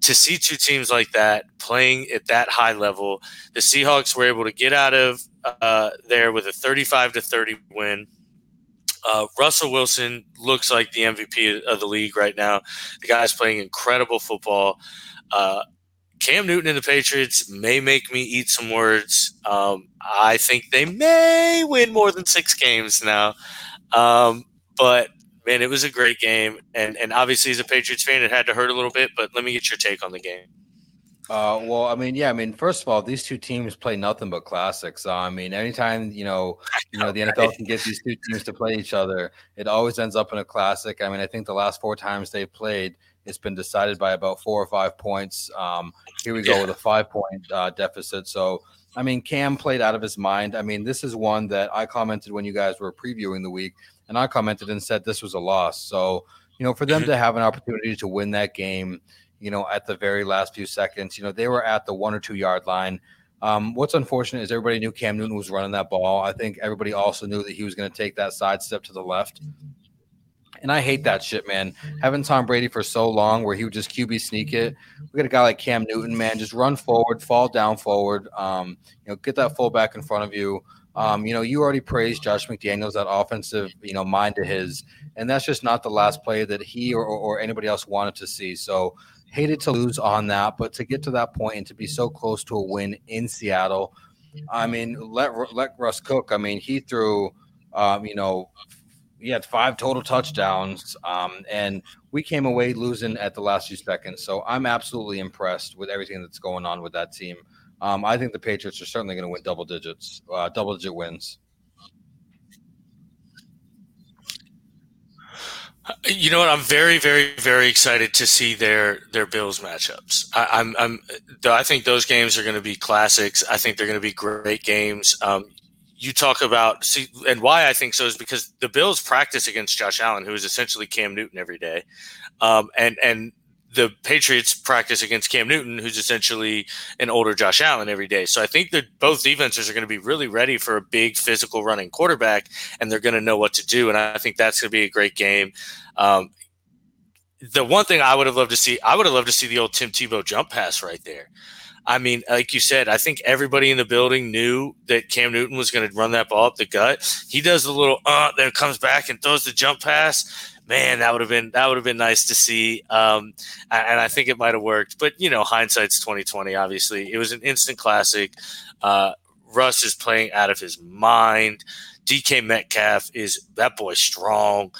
To see two teams like that playing at that high level, the Seahawks were able to get out of uh, there with a 35 to 30 win. Uh, Russell Wilson looks like the MVP of the league right now. The guy's playing incredible football. Uh, Cam Newton and the Patriots may make me eat some words. Um, I think they may win more than six games now. Um, but man, it was a great game, and and obviously as a Patriots fan, it had to hurt a little bit. But let me get your take on the game. Uh, well, I mean, yeah, I mean, first of all, these two teams play nothing but classics. Uh, I mean, anytime you know, you know, the NFL can get these two teams to play each other, it always ends up in a classic. I mean, I think the last four times they've played, it's been decided by about four or five points. Um, here we go yeah. with a five point uh, deficit. So I mean, Cam played out of his mind. I mean, this is one that I commented when you guys were previewing the week, and I commented and said this was a loss. So, you know, for them to have an opportunity to win that game, you know, at the very last few seconds, you know, they were at the one or two yard line. Um, what's unfortunate is everybody knew Cam Newton was running that ball. I think everybody also knew that he was going to take that side step to the left. And I hate that shit, man. Having Tom Brady for so long where he would just QB sneak it. We got a guy like Cam Newton, man. Just run forward, fall down forward. Um, you know, get that fullback in front of you. Um, you know, you already praised Josh McDaniels, that offensive, you know, mind to his, and that's just not the last play that he or, or anybody else wanted to see. So hated to lose on that, but to get to that point and to be so close to a win in Seattle, I mean, let let Russ cook. I mean, he threw, um, you know, he had five total touchdowns, um, and we came away losing at the last few seconds. So I'm absolutely impressed with everything that's going on with that team. Um, I think the Patriots are certainly going to win double digits, uh, double digit wins. You know what? I'm very, very, very excited to see their their Bills matchups. I, am I'm, I'm, I think those games are going to be classics. I think they're going to be great games. Um, you talk about see, and why I think so is because the Bills practice against Josh Allen, who is essentially Cam Newton every day, um, and and the Patriots practice against Cam Newton, who's essentially an older Josh Allen every day. So I think that both defenses are going to be really ready for a big physical running quarterback, and they're going to know what to do. And I think that's going to be a great game. Um, the one thing I would have loved to see, I would have loved to see the old Tim Tebow jump pass right there. I mean, like you said, I think everybody in the building knew that Cam Newton was going to run that ball up the gut. He does the little uh, then comes back and throws the jump pass man, that would have been that would have been nice to see. Um, and I think it might have worked, but you know, hindsight's twenty twenty. Obviously, it was an instant classic. Uh, Russ is playing out of his mind. DK Metcalf is that boy strong.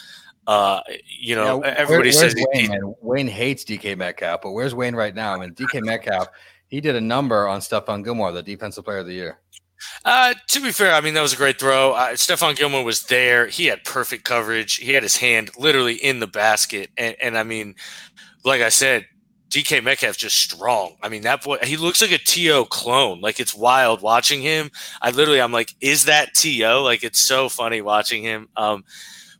Uh, you know, yeah, everybody where, says Wayne, he, Wayne hates DK Metcalf, but where's Wayne right now? I mean, DK Metcalf, he did a number on Stephon Gilmore, the defensive player of the year. Uh, to be fair, I mean that was a great throw. Uh, Stephon Gilmore was there. He had perfect coverage. He had his hand literally in the basket, and, and I mean, like I said, DK Metcalf just strong. I mean that boy. He looks like a T.O. clone. Like it's wild watching him. I literally, I'm like, is that T.O.? Like it's so funny watching him. Um,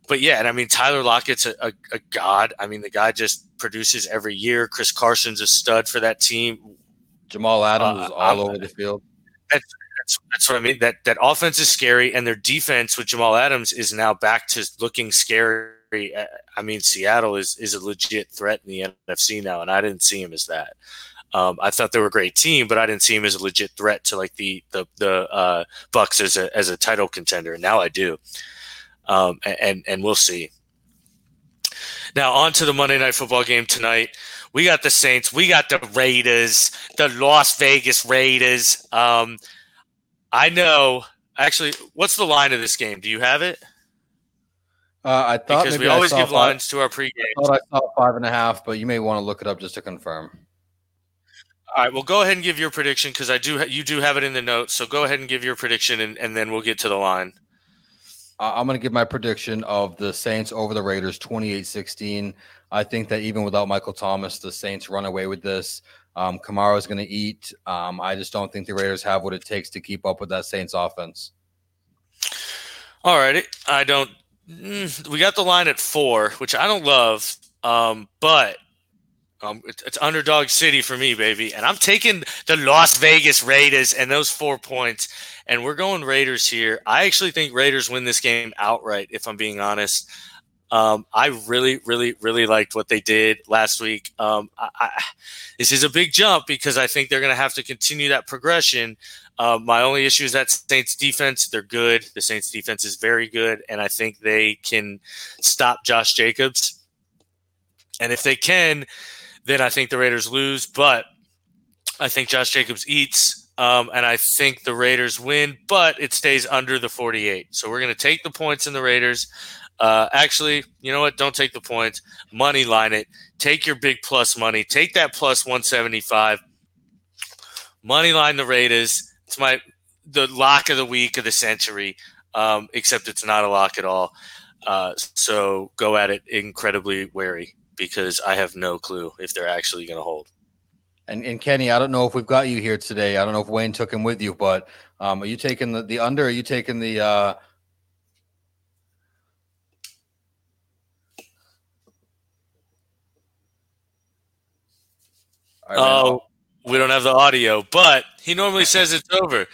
but yeah, and I mean Tyler Lockett's a, a, a god. I mean the guy just produces every year. Chris Carson's a stud for that team. Jamal Adams uh, is all over the field. That's that's, that's what I mean. That that offense is scary, and their defense with Jamal Adams is now back to looking scary. I mean, Seattle is is a legit threat in the NFC now, and I didn't see him as that. Um, I thought they were a great team, but I didn't see him as a legit threat to like the the the uh, Bucs as a as a title contender. And now I do, um, and and we'll see. Now on to the Monday Night Football game tonight. We got the Saints. We got the Raiders, the Las Vegas Raiders. Um, I know. Actually, what's the line of this game? Do you have it? Uh, I thought because we always give five, lines to our pregame. I thought I saw five and a half, but you may want to look it up just to confirm. All right. Well, go ahead and give your prediction because I do. You do have it in the notes, so go ahead and give your prediction, and, and then we'll get to the line. Uh, I'm going to give my prediction of the Saints over the Raiders, 28-16. I think that even without Michael Thomas, the Saints run away with this. Um, Kamara is going to eat. Um, I just don't think the Raiders have what it takes to keep up with that Saints offense. All righty. I don't. Mm, we got the line at four, which I don't love, um, but um, it's, it's underdog city for me, baby. And I'm taking the Las Vegas Raiders and those four points. And we're going Raiders here. I actually think Raiders win this game outright, if I'm being honest. Um, I really, really, really liked what they did last week. Um, I, I, this is a big jump because I think they're going to have to continue that progression. Uh, my only issue is that Saints defense. They're good. The Saints defense is very good, and I think they can stop Josh Jacobs. And if they can, then I think the Raiders lose. But I think Josh Jacobs eats. Um, and I think the Raiders win, but it stays under the 48. So we're going to take the points in the Raiders. Uh, actually, you know what? Don't take the points. Money line it. Take your big plus money. Take that plus 175. Money line the Raiders. It's my the lock of the week of the century. Um, except it's not a lock at all. Uh, so go at it incredibly wary because I have no clue if they're actually going to hold. And, and Kenny, I don't know if we've got you here today. I don't know if Wayne took him with you, but um, are you taking the, the under? are you taking the uh, Oh, we don't have the audio, but he normally says it's over.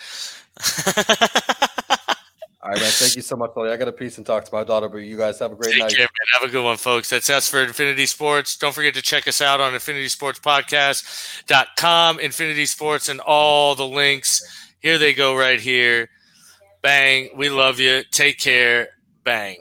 All right, man. Thank you so much, Ollie. I got a piece and talk to my daughter, but you guys have a great Take night. Care, man. Have a good one, folks. That's us for Infinity Sports. Don't forget to check us out on infinitysportspodcast.com, Infinity Sports, and all the links. Here they go right here. Bang. We love you. Take care. Bang.